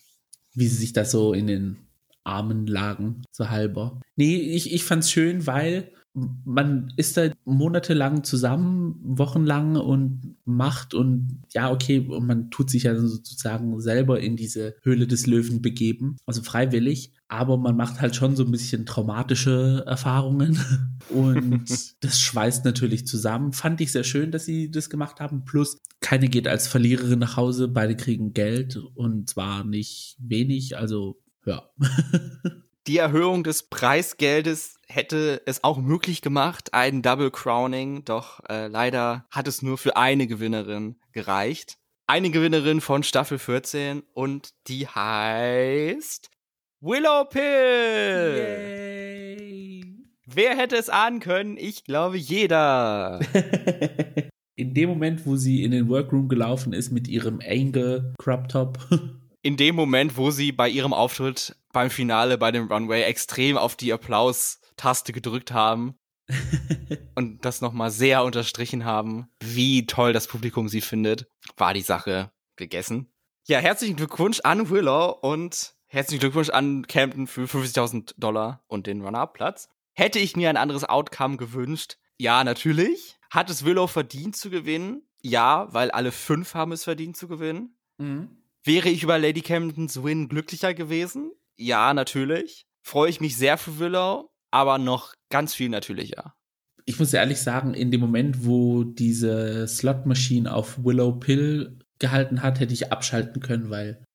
Wie sie sich das so in den Armen lagen, so halber. Nee, ich, ich fand's schön, weil man ist da monatelang zusammen, wochenlang und macht und ja, okay, und man tut sich ja sozusagen selber in diese Höhle des Löwen begeben, also freiwillig, aber man macht halt schon so ein bisschen traumatische Erfahrungen und das schweißt natürlich zusammen. Fand ich sehr schön, dass sie das gemacht haben. Plus, keine geht als Verliererin nach Hause, beide kriegen Geld und zwar nicht wenig, also ja. Die Erhöhung des Preisgeldes hätte es auch möglich gemacht, ein Double Crowning, doch äh, leider hat es nur für eine Gewinnerin gereicht. Eine Gewinnerin von Staffel 14 und die heißt Willow Pill. Yay. Wer hätte es ahnen können? Ich glaube jeder. in dem Moment, wo sie in den Workroom gelaufen ist mit ihrem Angle Crop Top in dem Moment, wo sie bei ihrem Auftritt beim Finale bei dem Runway extrem auf die Applaus-Taste gedrückt haben und das nochmal sehr unterstrichen haben, wie toll das Publikum sie findet, war die Sache gegessen. Ja, herzlichen Glückwunsch an Willow und herzlichen Glückwunsch an Camden für 50.000 Dollar und den Runner-Up-Platz. Hätte ich mir ein anderes Outcome gewünscht? Ja, natürlich. Hat es Willow verdient zu gewinnen? Ja, weil alle fünf haben es verdient zu gewinnen. Mhm. Wäre ich über Lady Camdens Win glücklicher gewesen? Ja, natürlich. Freue ich mich sehr für Willow, aber noch ganz viel natürlicher. Ich muss ehrlich sagen, in dem Moment, wo diese Slot-Machine auf Willow Pill gehalten hat, hätte ich abschalten können, weil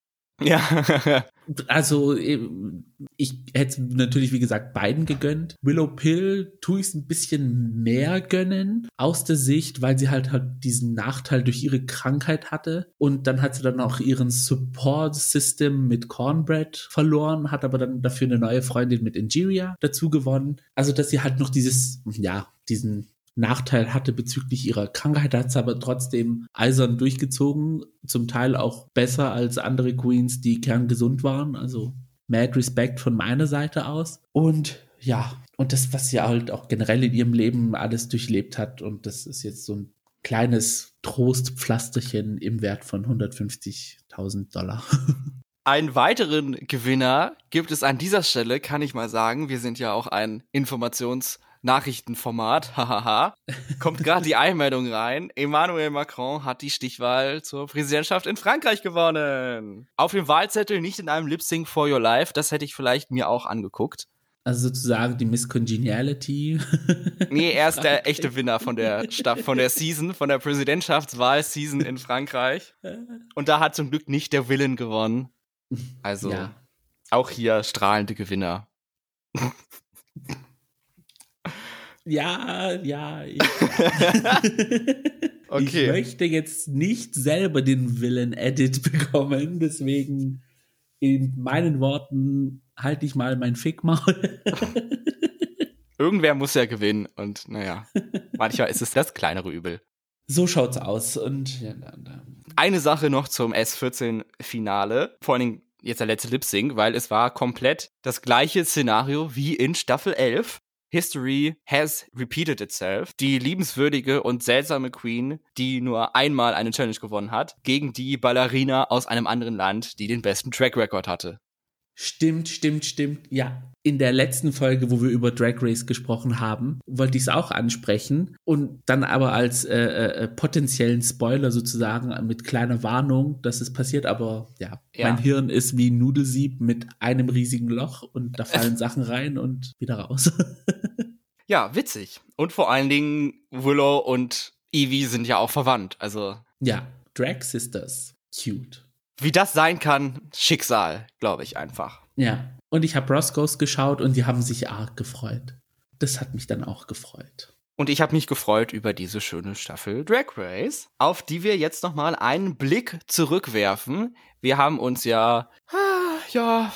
ja. also ich hätte natürlich, wie gesagt, beiden gegönnt. Willow Pill tue ich es ein bisschen mehr gönnen aus der Sicht, weil sie halt halt diesen Nachteil durch ihre Krankheit hatte. Und dann hat sie dann auch ihren Support-System mit Cornbread verloren, hat aber dann dafür eine neue Freundin mit Ingeria dazu gewonnen. Also, dass sie halt noch dieses, ja, diesen Nachteil hatte bezüglich ihrer Krankheit, hat sie aber trotzdem eisern durchgezogen, zum Teil auch besser als andere Queens, die kerngesund waren, also mad Respect von meiner Seite aus. Und ja, und das, was sie halt auch generell in ihrem Leben alles durchlebt hat, und das ist jetzt so ein kleines Trostpflasterchen im Wert von 150.000 Dollar. Einen weiteren Gewinner gibt es an dieser Stelle, kann ich mal sagen. Wir sind ja auch ein Informations- Nachrichtenformat, hahaha, kommt gerade die Einmeldung rein. Emmanuel Macron hat die Stichwahl zur Präsidentschaft in Frankreich gewonnen. Auf dem Wahlzettel, nicht in einem Lip Sync for Your Life, das hätte ich vielleicht mir auch angeguckt. Also sozusagen die Miss Congeniality. nee, er ist der echte Winner von der Staff, von der Season, von der Präsidentschaftswahl-Season in Frankreich. Und da hat zum Glück nicht der Willen gewonnen. Also ja. auch hier strahlende Gewinner. Ja, ja. Ich, Okay. Ich möchte jetzt nicht selber den Villain-Edit bekommen, deswegen in meinen Worten halte ich mal mein Fickmaul. Irgendwer muss ja gewinnen und naja, manchmal ist es das kleinere Übel. So schaut's aus. Und ja, da, da. Eine Sache noch zum S14-Finale, vor allen Dingen jetzt der letzte Lip Sync, weil es war komplett das gleiche Szenario wie in Staffel 11. History has repeated itself. Die liebenswürdige und seltsame Queen, die nur einmal eine Challenge gewonnen hat, gegen die Ballerina aus einem anderen Land, die den besten Track Record hatte. Stimmt, stimmt, stimmt. Ja. In der letzten Folge, wo wir über Drag Race gesprochen haben, wollte ich es auch ansprechen und dann aber als äh, äh, potenziellen Spoiler sozusagen mit kleiner Warnung, dass es passiert. Aber ja, Ja. mein Hirn ist wie ein Nudelsieb mit einem riesigen Loch und da fallen Sachen rein und wieder raus. Ja, witzig. Und vor allen Dingen Willow und Evie sind ja auch verwandt. Also, ja, Drag Sisters. Cute. Wie das sein kann, Schicksal, glaube ich einfach. Ja. Und ich habe Roscoe's geschaut und die haben sich arg gefreut. Das hat mich dann auch gefreut. Und ich habe mich gefreut über diese schöne Staffel Drag Race, auf die wir jetzt noch mal einen Blick zurückwerfen. Wir haben uns ja, ah, ja,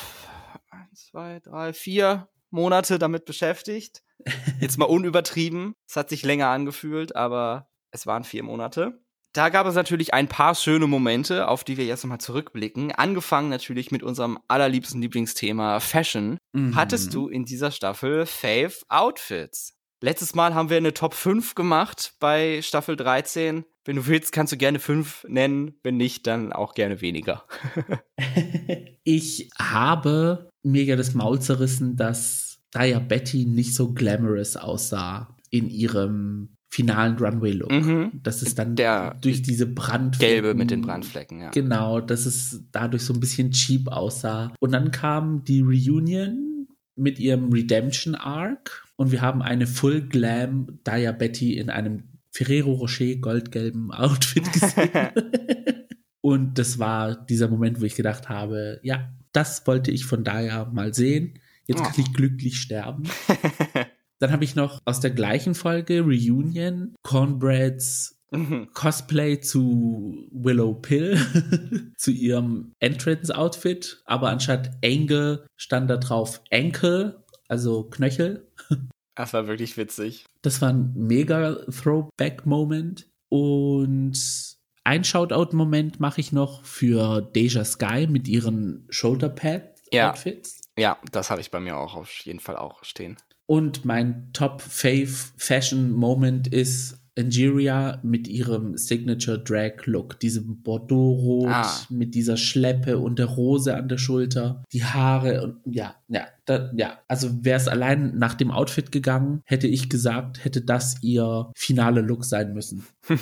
eins, zwei, drei, vier Monate damit beschäftigt. Jetzt mal unübertrieben. Es hat sich länger angefühlt, aber es waren vier Monate. Da gab es natürlich ein paar schöne Momente, auf die wir jetzt nochmal zurückblicken. Angefangen natürlich mit unserem allerliebsten Lieblingsthema Fashion. Mhm. Hattest du in dieser Staffel Fave Outfits? Letztes Mal haben wir eine Top 5 gemacht bei Staffel 13. Wenn du willst, kannst du gerne 5 nennen. Wenn nicht, dann auch gerne weniger. ich habe mega das Maul zerrissen, dass Daya Betty nicht so glamorous aussah in ihrem finalen Runway-Look. Mhm. Das ist dann Der durch diese Brandflecken. Gelbe mit den Brandflecken, ja. Genau, dass es dadurch so ein bisschen cheap aussah. Und dann kam die Reunion mit ihrem Redemption Arc und wir haben eine Full Glam Daya Betty in einem Ferrero Rocher goldgelben Outfit gesehen. und das war dieser Moment, wo ich gedacht habe, ja, das wollte ich von Daya mal sehen. Jetzt kann Oh. ich glücklich sterben. Dann habe ich noch aus der gleichen Folge Reunion Cornbreads Mhm. Cosplay zu Willow Pill, zu ihrem Entrance-Outfit, aber anstatt Angle stand da drauf Ankle, also Knöchel. Das war wirklich witzig. Das war ein mega Throwback-Moment. Und ein Shoutout-Moment mache ich noch für Deja Sky mit ihren Shoulderpad-Outfits. Ja, das habe ich bei mir auch auf jeden Fall auch stehen. Und mein Top-Fave-Fashion-Moment ist Angeria mit ihrem Signature Drag Look, diesem Bordeaux-Rot Ah. mit dieser Schleppe und der Rose an der Schulter, die Haare und ja, ja, da, ja. Also wäre es allein nach dem Outfit gegangen, hätte ich gesagt, hätte das ihr finale Look sein müssen.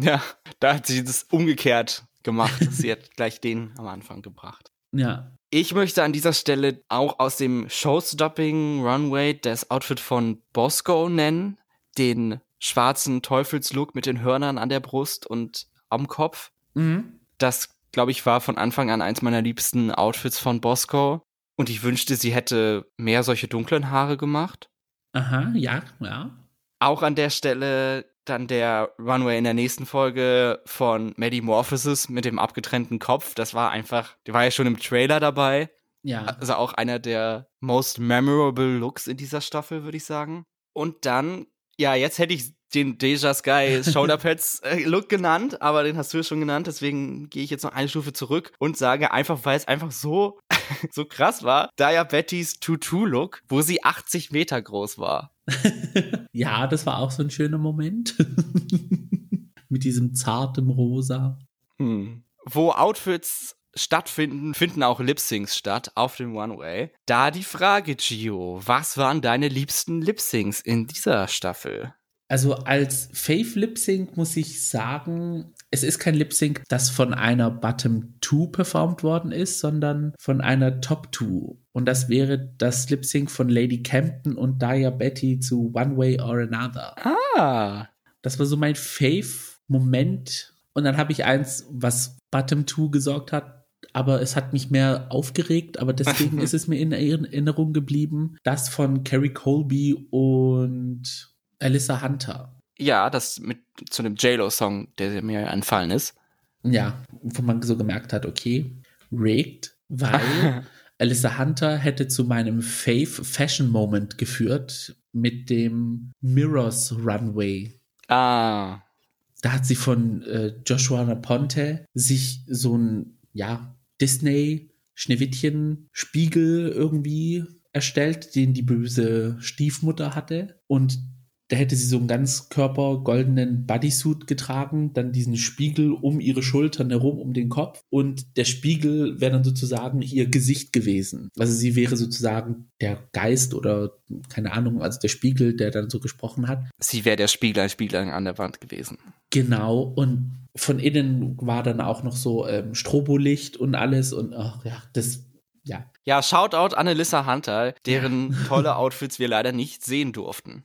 ja, da hat sie das umgekehrt gemacht. sie hat gleich den am Anfang gebracht. Ja, Ich möchte an dieser Stelle auch aus dem Showstopping Runway das Outfit von Bosco nennen, den schwarzen Teufelslook mit den Hörnern an der Brust und am Kopf. mhm. Das, glaube ich, war von Anfang an eins meiner liebsten Outfits von Bosco. Und ich wünschte, sie hätte mehr solche dunklen Haare gemacht. aha, ja, ja. Auch an der Stelle dann der Runway in der nächsten Folge von Metamorphosis mit dem abgetrennten Kopf. Das war einfach, der war ja schon im Trailer dabei. Ja, Also auch einer der most memorable Looks in dieser Staffel, würde ich sagen. Und dann, ja, jetzt hätte ich den Deja Sky Shoulderpads äh, Look genannt, aber den hast du ja schon genannt, deswegen gehe ich jetzt noch eine Stufe zurück und sage einfach, weil es einfach so, so krass war, Daya Bettys Tutu Look, wo sie 80 Meter groß war. ja, das war auch so ein schöner Moment. mit diesem zartem Rosa. Hm. Wo Outfits stattfinden, finden auch Lip-Syncs statt auf dem One-Way. Da die Frage, Gio, was waren deine liebsten Lip-Syncs in dieser Staffel? Also als Fave Lip Sync muss ich sagen, es ist kein Lip Sync, das von einer Bottom 2 performt worden ist, sondern von einer Top 2. Und das wäre das Lip Sync von Lady Campton und Daya Betty zu One Way or Another. Ah. Das war so mein Fave-Moment. Und dann habe ich eins, was Bottom 2 gesorgt hat, aber es hat mich mehr aufgeregt, aber deswegen ist es mir in Erinnerung geblieben. Das von Carrie Colby und Alyssa Hunter. Ja, das mit zu einem J-Lo-Song, der mir entfallen ist. Ja, wo man so gemerkt hat, okay, rigged, weil Alyssa Hunter hätte zu meinem Fave Fashion Moment geführt mit dem Mirrors Runway. Ah. Da hat sie von äh, Joshua Naponte sich so ein, ja, Disney Schneewittchen Spiegel irgendwie erstellt, den die böse Stiefmutter hatte. Und da hätte sie so einen ganz körper goldenen Bodysuit getragen, dann diesen Spiegel um ihre Schultern herum, um den Kopf und der Spiegel wäre dann sozusagen ihr Gesicht gewesen. Also sie wäre sozusagen der Geist oder keine Ahnung, also der Spiegel, der dann so gesprochen hat. Sie wäre der Spiegel, Spiegel an der Wand gewesen. Genau und von innen war dann auch noch so ähm, Strobolicht und alles und ach ja, das ja. Ja, Shoutout an Alyssa Hunter, deren tolle Outfits wir leider nicht sehen durften.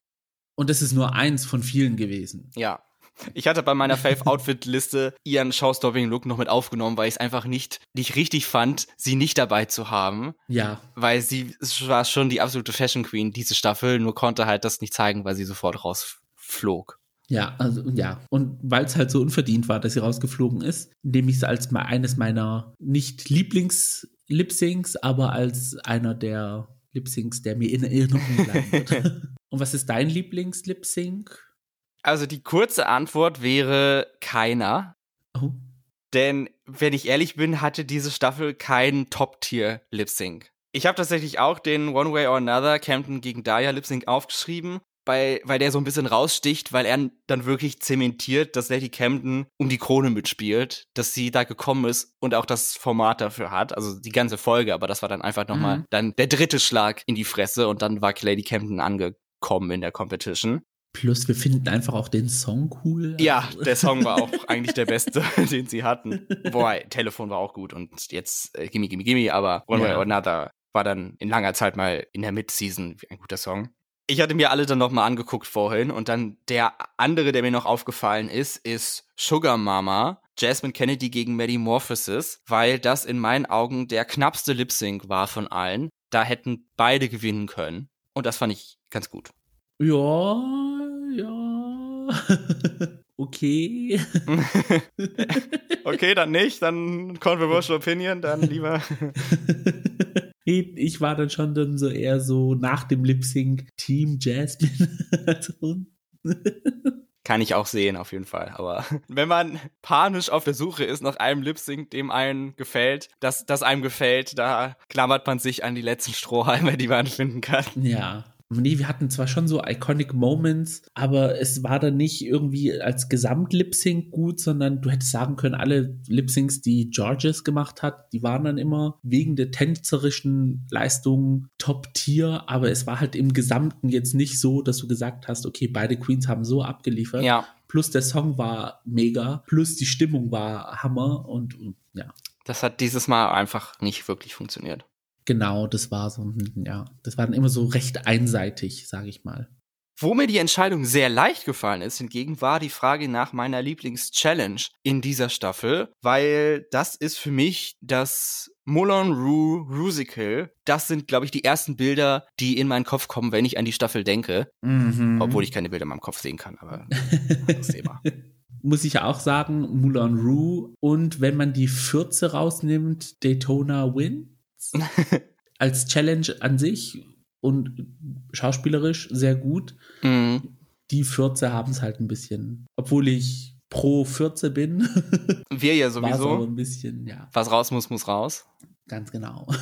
Und das ist nur eins von vielen gewesen. Ja. Ich hatte bei meiner Fave-Outfit-Liste ihren Showstopping-Look noch mit aufgenommen, weil ich es einfach nicht, nicht richtig fand, sie nicht dabei zu haben. Ja. Weil sie war schon die absolute Fashion Queen, diese Staffel, nur konnte halt das nicht zeigen, weil sie sofort rausflog. Ja, also ja. Und weil es halt so unverdient war, dass sie rausgeflogen ist, nehme ich es als mal eines meiner nicht Lieblings-Lip-Syncs, aber als einer der Lip-Syncs, der mir in Erinnerung bleiben wird. Und was ist dein Lieblings-Lip-Sync? Also die kurze Antwort wäre keiner. Oh. Denn, wenn ich ehrlich bin, hatte diese Staffel keinen Top-Tier-Lip-Sync. Ich habe tatsächlich auch den One Way or Another Campton gegen Daya Lip-Sync aufgeschrieben, weil, weil der so ein bisschen raussticht, weil er dann wirklich zementiert, dass Lady Camden um die Krone mitspielt, dass sie da gekommen ist und auch das Format dafür hat, also die ganze Folge, aber das war dann einfach nochmal Mhm. dann der dritte Schlag in die Fresse und dann war Lady Camden angekommen in der Competition. Plus, wir finden einfach auch den Song cool. Ja, der Song war auch eigentlich der beste, den sie hatten. Boah, Telefon war auch gut und jetzt äh, Gimme Gimme Gimme, aber One Way Ja. or Another war dann in langer Zeit mal in der Mid-Season ein guter Song. Ich hatte mir alle dann nochmal angeguckt vorhin und dann der andere, der mir noch aufgefallen ist, ist Sugar Mama, Jasmine Kennedy gegen Maddie Morphosis, weil das in meinen Augen der knappste Lip-Sync war von allen. Da hätten beide gewinnen können und das fand ich ganz gut. Ja, ja. okay. okay, dann nicht, dann Controversial Opinion, dann lieber. Ich war dann schon dann so eher so nach dem Lip Sync Team Jasmine. Also, Kann ich auch sehen, auf jeden Fall. Aber wenn man panisch auf der Suche ist nach einem Lip Sync, dem einem gefällt, das, das einem gefällt, da klammert man sich an die letzten Strohhalme, die man finden kann. ja. Nee, wir hatten zwar schon so iconic Moments, aber es war dann nicht irgendwie als Gesamt-Lip-Sync gut, sondern du hättest sagen können, alle Lip-Syncs, die Georges gemacht hat, die waren dann immer wegen der tänzerischen Leistungen Top-Tier, aber es war halt im Gesamten jetzt nicht so, dass du gesagt hast, okay, beide Queens haben so abgeliefert. Ja, Plus der Song war mega, plus die Stimmung war Hammer und, und ja. das hat dieses Mal einfach nicht wirklich funktioniert. Genau, das war so, ein- ja, das war dann immer so recht einseitig, sage ich mal. Wo mir die Entscheidung sehr leicht gefallen ist, hingegen war die Frage nach meiner Lieblings-Challenge in dieser Staffel, weil das ist für mich das Moulin Rouge Rusical. Das sind, glaube ich, die ersten Bilder, die in meinen Kopf kommen, wenn ich an die Staffel denke. Mhm. Obwohl ich keine Bilder in meinem Kopf sehen kann, aber das Thema. Muss ich ja auch sagen, Moulin Rouge und wenn man die Fürze rausnimmt, Daytona Wins als Challenge an sich und schauspielerisch sehr gut. Mhm. Die Fürze haben es halt ein bisschen, obwohl ich pro Fürze bin, Wir ja sowieso. ein bisschen, ja, Was raus muss, muss raus. ganz genau.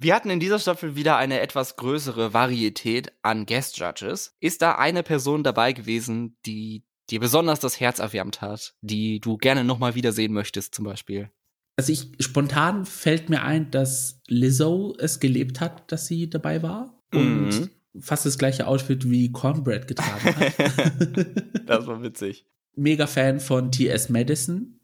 Wir hatten in dieser Staffel wieder eine etwas größere Varietät an Guest Judges. Ist da eine Person dabei gewesen, die dir besonders das Herz erwärmt hat, die du gerne nochmal wiedersehen möchtest, zum Beispiel? Also ich spontan fällt mir ein, dass Lizzo es gelebt hat, dass sie dabei war und Mhm. fast das gleiche Outfit wie Cornbread getragen hat. Das war witzig. Mega Fan von T.S. Madison.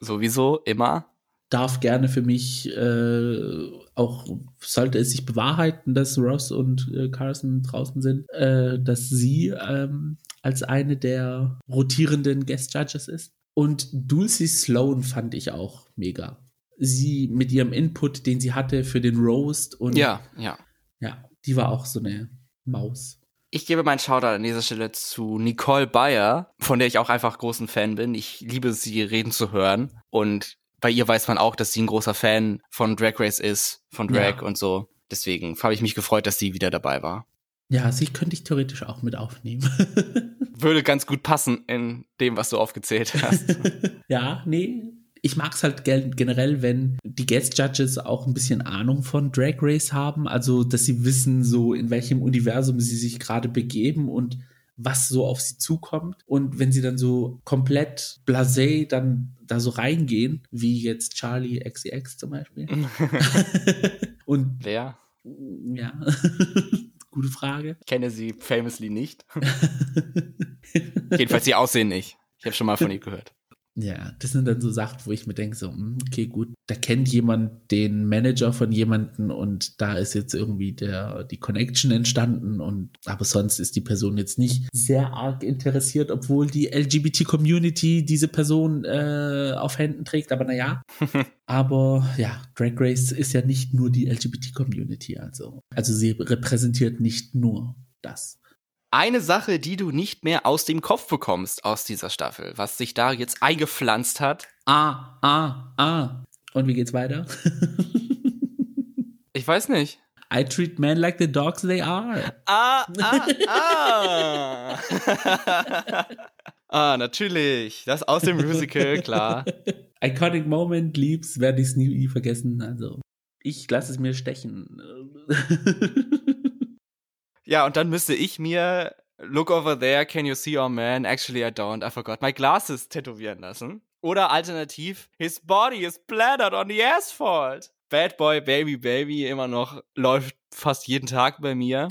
Sowieso, immer. Darf gerne für mich äh, auch, sollte es sich bewahrheiten, dass Ross und äh, Carson draußen sind, äh, dass sie ähm, als eine der rotierenden Guest Judges ist. Und Dulcie Sloan fand ich auch mega. Sie mit ihrem Input, den sie hatte für den Roast und Ja, ja. ja, die war auch so eine Maus. Ich gebe meinen Shoutout an dieser Stelle zu Nicole Bayer, von der ich auch einfach großen Fan bin. Ich liebe sie reden zu hören. Und bei ihr weiß man auch, dass sie ein großer Fan von Drag Race ist, von Drag ja. und so. Deswegen habe ich mich gefreut, dass sie wieder dabei war. Ja, sie könnte ich theoretisch auch mit aufnehmen. Würde ganz gut passen in dem, was du aufgezählt hast. ja, nee, ich mag es halt generell, wenn die Guest Judges auch ein bisschen Ahnung von Drag Race haben, also dass sie wissen, so in welchem Universum sie sich gerade begeben und was so auf sie zukommt. Und wenn sie dann so komplett blasé dann da so reingehen, wie jetzt Charlie XCX zum Beispiel. und wer? Ja. Gute Frage. Ich kenne sie famously nicht. Jedenfalls sie aussehen nicht. Ich habe schon mal von ihr gehört. Ja, das sind dann so Sachen, wo ich mir denke, so, hm, okay, gut, da kennt jemand den Manager von jemanden und da ist jetzt irgendwie der, die Connection entstanden und, aber sonst ist die Person jetzt nicht sehr arg interessiert, obwohl die LGBT-Community diese Person äh, auf Händen trägt, aber naja. aber ja, Drag Race ist ja nicht nur die LGBT-Community, also, also sie repräsentiert nicht nur das eine Sache, die du nicht mehr aus dem Kopf bekommst aus dieser Staffel, was sich da jetzt eingepflanzt hat. Ah, ah, ah. Und wie geht's weiter? ich weiß nicht. I treat men like the dogs they are. Ah, ah, ah. ah, natürlich. Das aus dem Musical, klar. Iconic Moment, Liebs, werde ich es nie vergessen. Also, ich lasse es mir stechen. Ja, und dann müsste ich mir Look over there, can you see our man? Actually, I don't. I forgot my glasses tätowieren lassen. Oder alternativ, his body is splattered on the asphalt. Bad Boy, Baby, Baby immer noch läuft fast jeden Tag bei mir.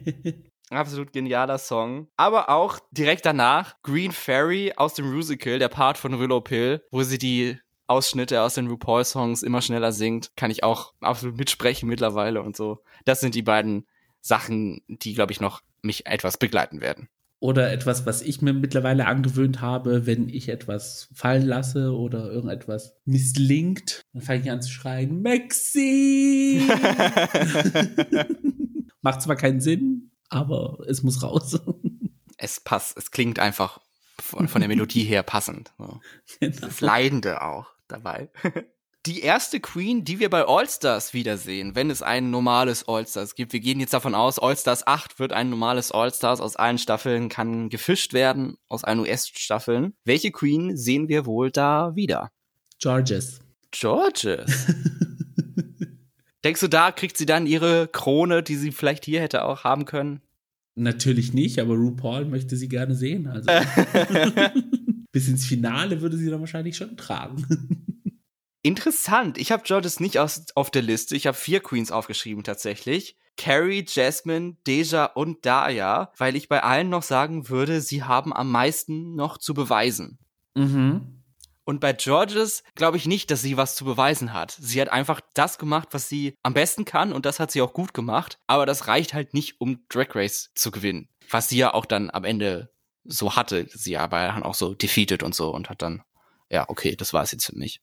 Absolut genialer Song. Aber auch direkt danach Green Fairy aus dem Musical, der Part von Willow Pill, wo sie die Ausschnitte aus den RuPaul-Songs immer schneller singt. Kann ich auch absolut mitsprechen mittlerweile und so. Das sind die beiden Sachen, die, glaube ich, noch mich etwas begleiten werden. Oder etwas, was ich mir mittlerweile angewöhnt habe, wenn ich etwas fallen lasse oder irgendetwas misslingt, dann fange ich an zu schreien, Maxi! Macht zwar keinen Sinn, aber es muss raus. es passt, es klingt einfach von, von der Melodie her passend. So. Genau. Das Leidende auch dabei die erste Queen, die wir bei All-Stars wiedersehen, wenn es ein normales All-Stars gibt. Wir gehen jetzt davon aus, All-Stars 8 wird ein normales All-Stars aus allen Staffeln, kann gefischt werden aus allen US-Staffeln. Welche Queen sehen wir wohl da wieder? Georges. Georges? Denkst du, da kriegt sie dann ihre Krone, die sie vielleicht hier hätte auch haben können? Natürlich nicht, aber RuPaul möchte sie gerne sehen. Also bis ins Finale würde sie dann wahrscheinlich schon tragen. Interessant. Ich habe Georges nicht aus, auf der Liste. Ich habe vier Queens aufgeschrieben tatsächlich. Carrie, Jasmine, Deja und Daya, weil ich bei allen noch sagen würde, sie haben am meisten noch zu beweisen. Mhm. Und bei Georges glaube ich nicht, dass sie was zu beweisen hat. Sie hat einfach das gemacht, was sie am besten kann und das hat sie auch gut gemacht. Aber das reicht halt nicht, um Drag Race zu gewinnen. Was sie ja auch dann am Ende so hatte. Sie aber dann auch so defeated und so und hat dann, ja, okay, das war es jetzt für mich.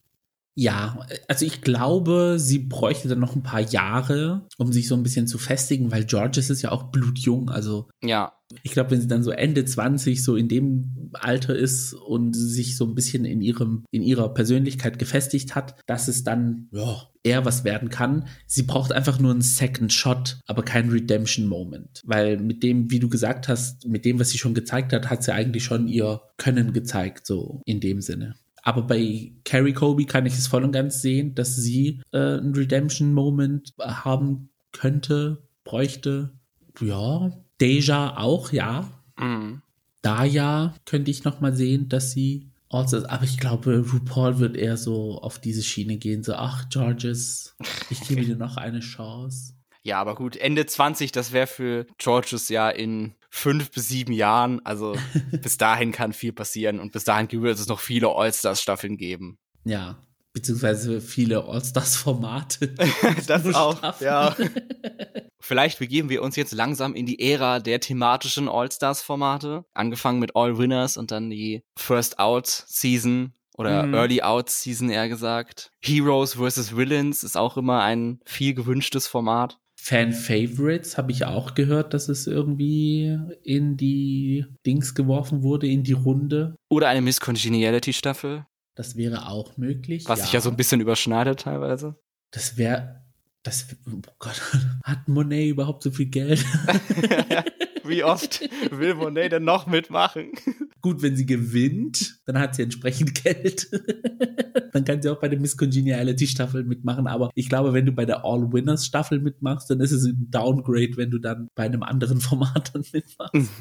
Ja, also ich glaube, sie bräuchte dann noch ein paar Jahre, um sich so ein bisschen zu festigen, weil Georges ist ja auch blutjung. Also ja. Ich glaube, wenn sie dann so Ende 20 so in dem Alter ist und sich so ein bisschen in ihrem, in ihrer Persönlichkeit gefestigt hat, dass es dann, ja, eher was werden kann. Sie braucht einfach nur einen Second Shot, aber keinen Redemption Moment. Weil mit dem, wie du gesagt hast, mit dem, was sie schon gezeigt hat, hat sie eigentlich schon ihr Können gezeigt, so in dem Sinne. Aber bei Carrie Kobe kann ich es voll und ganz sehen, dass sie äh, einen Redemption-Moment haben könnte, bräuchte. Ja, Deja auch, ja. Mhm. Daya könnte ich noch mal sehen, dass sie also, aber ich glaube, RuPaul wird eher so auf diese Schiene gehen, so, ach, Georges, ich gebe dir noch eine Chance. Ja, aber gut, Ende 20, das wäre für Georges ja in fünf bis sieben Jahren. Also bis dahin kann viel passieren und bis dahin wird es noch viele All-Stars-Staffeln geben. Ja, beziehungsweise viele All-Stars-Formate. das auch, ja. Vielleicht begeben wir uns jetzt langsam in die Ära der thematischen All-Stars-Formate. Angefangen mit All Winners und dann die First Out-Season oder mhm. Early Out Season eher gesagt. Heroes vs. Villains ist auch immer ein viel gewünschtes Format. Fan-Favorites habe ich auch gehört, dass es irgendwie in die Dings geworfen wurde, in die Runde. Oder eine Miss Congeniality-Staffel. Das wäre auch möglich. Was ja. sich ja so ein bisschen überschneidet teilweise. Das wäre. Das, oh Gott, hat Monet überhaupt so viel Geld? Wie oft will Monet denn noch mitmachen? Gut, wenn sie gewinnt, dann hat sie entsprechend Geld. dann kann sie auch bei der Miss Congeniality Staffel mitmachen. Aber ich glaube, wenn du bei der All Winners Staffel mitmachst, dann ist es ein Downgrade, wenn du dann bei einem anderen Format dann mitmachst.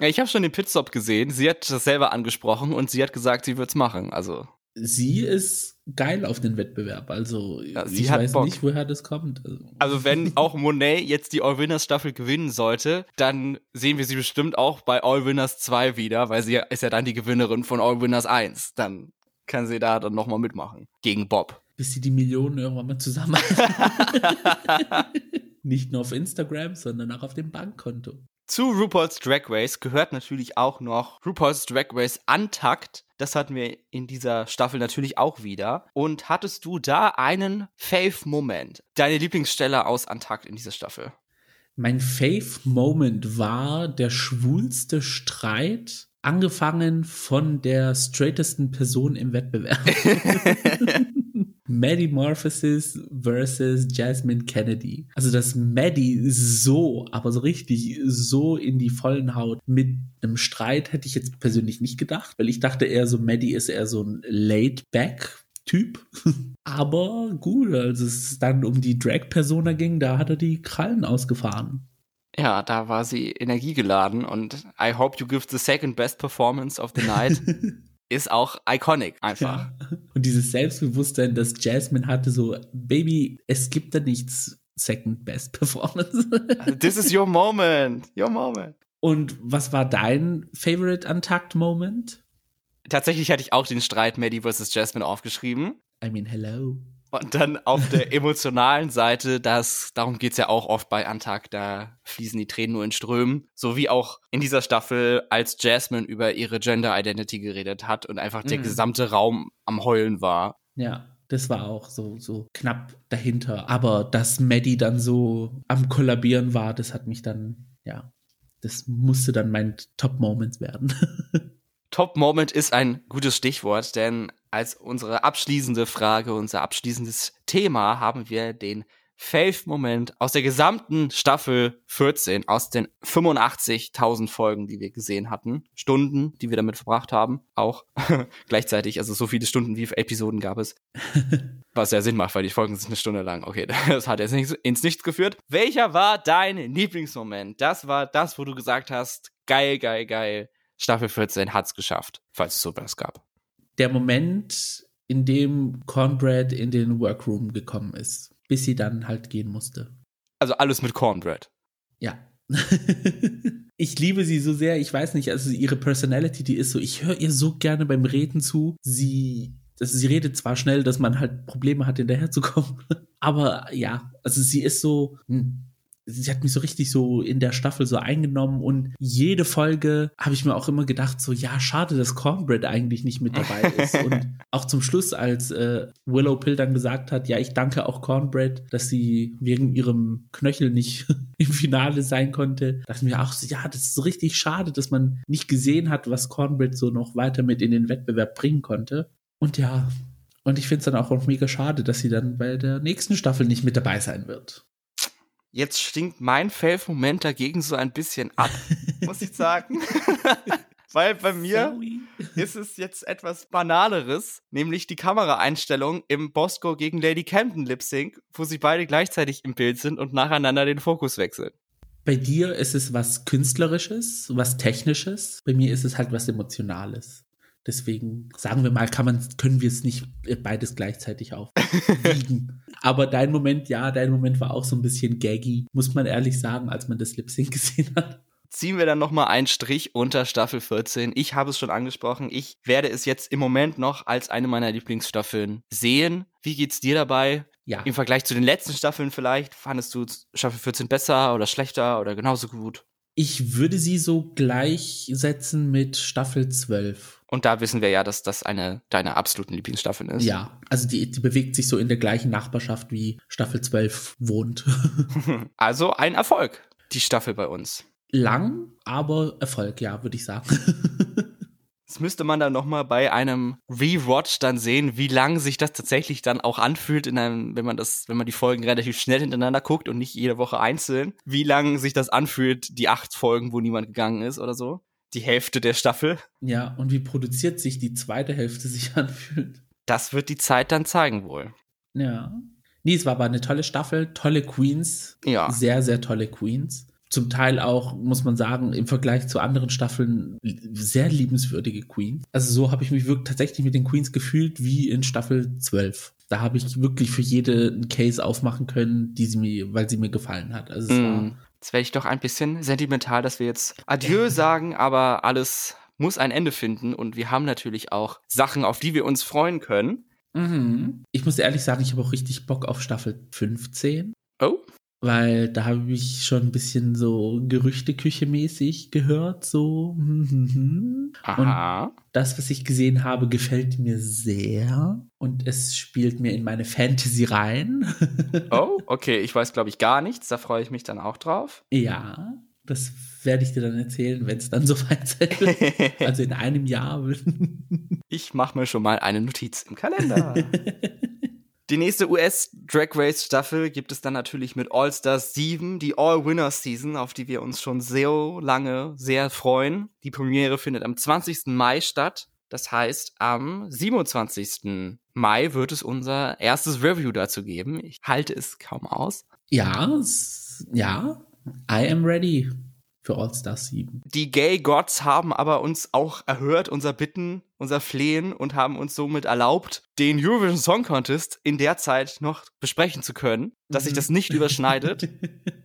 Ja, ich habe schon den Pitstop gesehen. Sie hat das selber angesprochen und sie hat gesagt, sie wird's machen. Also sie ist geil auf den Wettbewerb. Also ja, ich weiß Bock. nicht, woher das kommt. Also, also wenn auch Monet jetzt die All Winners Staffel gewinnen sollte, dann sehen wir sie bestimmt auch bei All Winners 2 wieder, weil sie ist ja dann die Gewinnerin von All Winners 1. Dann kann sie da dann nochmal mitmachen. Gegen Bob. Bis sie die Millionen irgendwann mal zusammen Nicht nur auf Instagram, sondern auch auf dem Bankkonto. Zu RuPaul's Drag Race gehört natürlich auch noch RuPaul's Drag Race Untucked. Das hatten wir in dieser Staffel natürlich auch wieder. Und hattest du da einen Fave-Moment? Deine Lieblingsstelle aus Untucked in dieser Staffel? Mein Fave-Moment war der schwulste Streit, angefangen von der straightesten Person im Wettbewerb. Maddie Morphosis versus Jasmine Kennedy. Also, dass Maddie so, aber so richtig so in die vollen Haut mit einem Streit hätte ich jetzt persönlich nicht gedacht, weil ich dachte eher so, Maddie ist eher so ein laid-back Typ. Aber gut, als es dann um die Drag-Persona ging, da hat er die Krallen ausgefahren. Ja, da war sie energiegeladen und I hope you give the second best performance of the night. ist auch iconic einfach. Ja. Und dieses Selbstbewusstsein, das Jasmine hatte, so, Baby, es gibt da nichts Second Best Performance. This is your moment. Your moment. Und was war dein Favorite Untucked Moment? Tatsächlich hatte ich auch den Streit Maddie vs. Jasmine aufgeschrieben. I mean, hello. Und dann auf der emotionalen Seite, das, darum geht's ja auch oft bei Antag, da fließen die Tränen nur in Strömen. So wie auch in dieser Staffel, als Jasmine über ihre Gender Identity geredet hat und einfach der mhm. gesamte Raum am Heulen war. Ja. Das war auch so, so knapp dahinter. Aber dass Maddie dann so am Kollabieren war, das hat mich dann, ja, das musste dann mein Top-Moment werden. Top-Moment ist ein gutes Stichwort, denn als unsere abschließende Frage, unser abschließendes Thema haben wir den Fave-Moment aus der gesamten Staffel 14, aus den 85.000 Folgen, die wir gesehen hatten, Stunden, die wir damit verbracht haben, auch gleichzeitig, also so viele Stunden wie Episoden gab es, was ja Sinn macht, weil die Folgen sind eine Stunde lang. Okay, das hat jetzt nicht, ins Nichts geführt. Welcher war dein Lieblingsmoment? Das war das, wo du gesagt hast, geil, geil, geil Staffel 14 hat's geschafft, falls es sowas gab. Der Moment, in dem Cornbread in den Workroom gekommen ist, bis sie dann halt gehen musste. Also alles mit Cornbread. Ja. ich liebe sie so sehr, ich weiß nicht, also ihre Personality, die ist so, ich höre ihr so gerne beim Reden zu. Sie, also sie redet zwar schnell, dass man halt Probleme hat, hinterherzukommen, aber ja, also sie ist so, hm, sie hat mich so richtig so in der Staffel so eingenommen und jede Folge habe ich mir auch immer gedacht, so ja, schade, dass Cornbread eigentlich nicht mit dabei ist. und auch zum Schluss, als äh, Willow Pill dann gesagt hat, ja, ich danke auch Cornbread, dass sie wegen ihrem Knöchel nicht im Finale sein konnte, dachte mir auch so, ja, das ist so richtig schade, dass man nicht gesehen hat, was Cornbread so noch weiter mit in den Wettbewerb bringen konnte. Und ja, und ich finde es dann auch, auch mega schade, dass sie dann bei der nächsten Staffel nicht mit dabei sein wird. Jetzt stinkt mein Fail-Moment dagegen so ein bisschen ab, muss ich sagen. Weil bei mir Sorry. ist es jetzt etwas Banaleres, nämlich die Kameraeinstellung im Bosco gegen Lady Camden Lip Sync, wo sie beide gleichzeitig im Bild sind und nacheinander den Fokus wechseln. Bei dir ist es was Künstlerisches, was Technisches. Bei mir ist es halt was Emotionales. Deswegen sagen wir mal, kann man, können wir es nicht beides gleichzeitig aufwiegen. Aber dein Moment, ja, dein Moment war auch so ein bisschen gaggy, muss man ehrlich sagen, als man das Lip Sync gesehen hat. Ziehen wir dann nochmal einen Strich unter Staffel 14. Ich habe es schon angesprochen. Ich werde es jetzt im Moment noch als eine meiner Lieblingsstaffeln sehen. Wie geht's dir dabei? Ja. Im Vergleich zu den letzten Staffeln vielleicht? Fandest du Staffel 14 besser oder schlechter oder genauso gut? Ich würde sie so gleichsetzen mit Staffel 12. Und da wissen wir ja, dass das eine deiner absoluten Lieblingsstaffeln ist. Ja, also die, die bewegt sich so in der gleichen Nachbarschaft wie Staffel 12 wohnt. also ein Erfolg, die Staffel bei uns. Lang, aber Erfolg, ja, würde ich sagen. Das müsste man dann nochmal bei einem Rewatch dann sehen, wie lang sich das tatsächlich dann auch anfühlt, in einem, wenn man das, wenn man die Folgen relativ schnell hintereinander guckt und nicht jede Woche einzeln, wie lang sich das anfühlt, die acht Folgen, wo niemand gegangen ist oder so. Die Hälfte der Staffel. Ja, und wie produziert sich die zweite Hälfte sich anfühlt. Das wird die Zeit dann zeigen wohl. Ja. Nee, es war aber eine tolle Staffel, tolle Queens. Ja. Sehr, sehr tolle Queens zum Teil auch, muss man sagen, im Vergleich zu anderen Staffeln sehr liebenswürdige Queens. Also so habe ich mich wirklich tatsächlich mit den Queens gefühlt wie in Staffel 12. Da habe ich wirklich für jede einen Case aufmachen können, die sie mir, weil sie mir gefallen hat. Also mm. Jetzt wäre ich doch ein bisschen sentimental, dass wir jetzt Adieu sagen, aber alles muss ein Ende finden und wir haben natürlich auch Sachen, auf die wir uns freuen können. Mhm. Ich muss ehrlich sagen, ich habe auch richtig Bock auf Staffel 15. Oh weil da habe ich schon ein bisschen so Gerüchteküche mäßig gehört, so. Aha. Und das, was ich gesehen habe, gefällt mir sehr und es spielt mir in meine Fantasy rein. oh, okay, ich weiß glaube ich gar nichts, da freue ich mich dann auch drauf. Ja, das werde ich dir dann erzählen, wenn es dann soweit sein Also in einem Jahr. ich mache mir schon mal eine Notiz im Kalender. Die nächste US Drag Race Staffel gibt es dann natürlich mit All Stars 7, die All Winners Season, auf die wir uns schon sehr lange sehr freuen. Die Premiere findet am 20. Mai statt. Das heißt, am 27. Mai wird es unser erstes Review dazu geben. Ich halte es kaum aus. Ja, ja, I am ready für All-Stars 7. Die Gay Gods haben aber uns auch erhört, unser Bitten, unser Flehen und haben uns somit erlaubt, den Eurovision Song Contest in der Zeit noch besprechen zu können, dass sich das nicht überschneidet.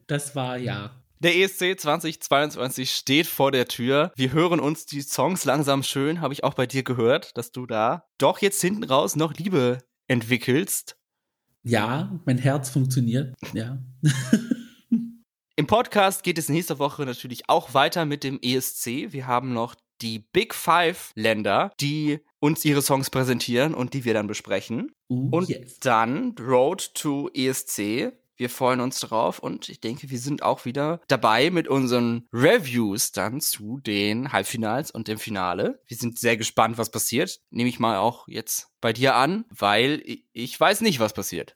Das war ja. Der ESC 2022 steht vor der Tür. Wir hören uns die Songs langsam schön, habe ich auch bei dir gehört, dass du da doch jetzt hinten raus noch Liebe entwickelst. Ja, mein Herz funktioniert, ja. Im Podcast geht es nächste Woche natürlich auch weiter mit dem ESC. Wir haben noch die Big Five Länder, die uns ihre Songs präsentieren und die wir dann besprechen. Uh, und yes. dann Road to ESC. Wir freuen uns drauf und ich denke, wir sind auch wieder dabei mit unseren Reviews dann zu den Halbfinals und dem Finale. Wir sind sehr gespannt, was passiert. Nehme ich mal auch jetzt bei dir an, weil ich weiß nicht, was passiert.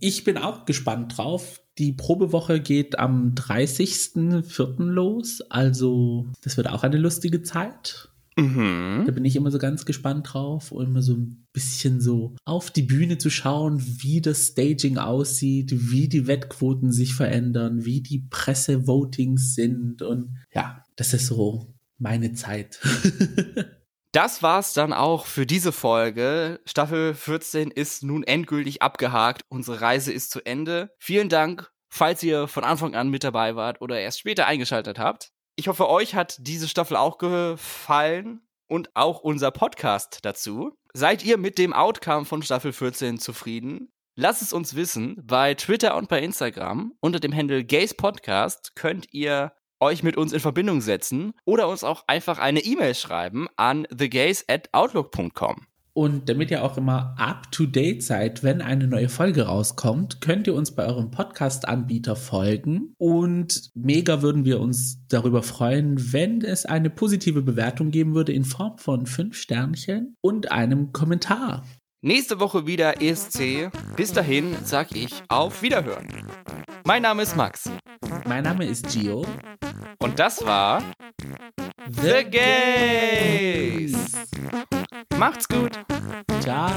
Ich bin auch gespannt drauf. Die Probewoche geht am 30.04. los, also das wird auch eine lustige Zeit. Mhm. Da bin ich immer so ganz gespannt drauf und immer so ein bisschen so auf die Bühne zu schauen, wie das Staging aussieht, wie die Wettquoten sich verändern, wie die Presse-Votings sind und ja, das ist so meine Zeit. Das war's dann auch für diese Folge. Staffel 14 ist nun endgültig abgehakt. Unsere Reise ist zu Ende. Vielen Dank, falls ihr von Anfang an mit dabei wart oder erst später eingeschaltet habt. Ich hoffe, euch hat diese Staffel auch gefallen und auch unser Podcast dazu. Seid ihr mit dem Outcome von Staffel 14 zufrieden? Lasst es uns wissen. Bei Twitter und bei Instagram unter dem Handle Gays Podcast könnt ihr euch mit uns in Verbindung setzen oder uns auch einfach eine E-Mail schreiben an thegays at outlook.com. Und damit ihr auch immer up to date seid, wenn eine neue Folge rauskommt, könnt ihr uns bei eurem Podcast-Anbieter folgen. Und mega würden wir uns darüber freuen, wenn es eine positive Bewertung geben würde in Form von fünf Sternchen und einem Kommentar. Nächste Woche wieder ESC. Bis dahin sag ich auf Wiederhören. Mein Name ist Max. Mein Name ist Gio. Und das war The Gays. Macht's gut. Ciao.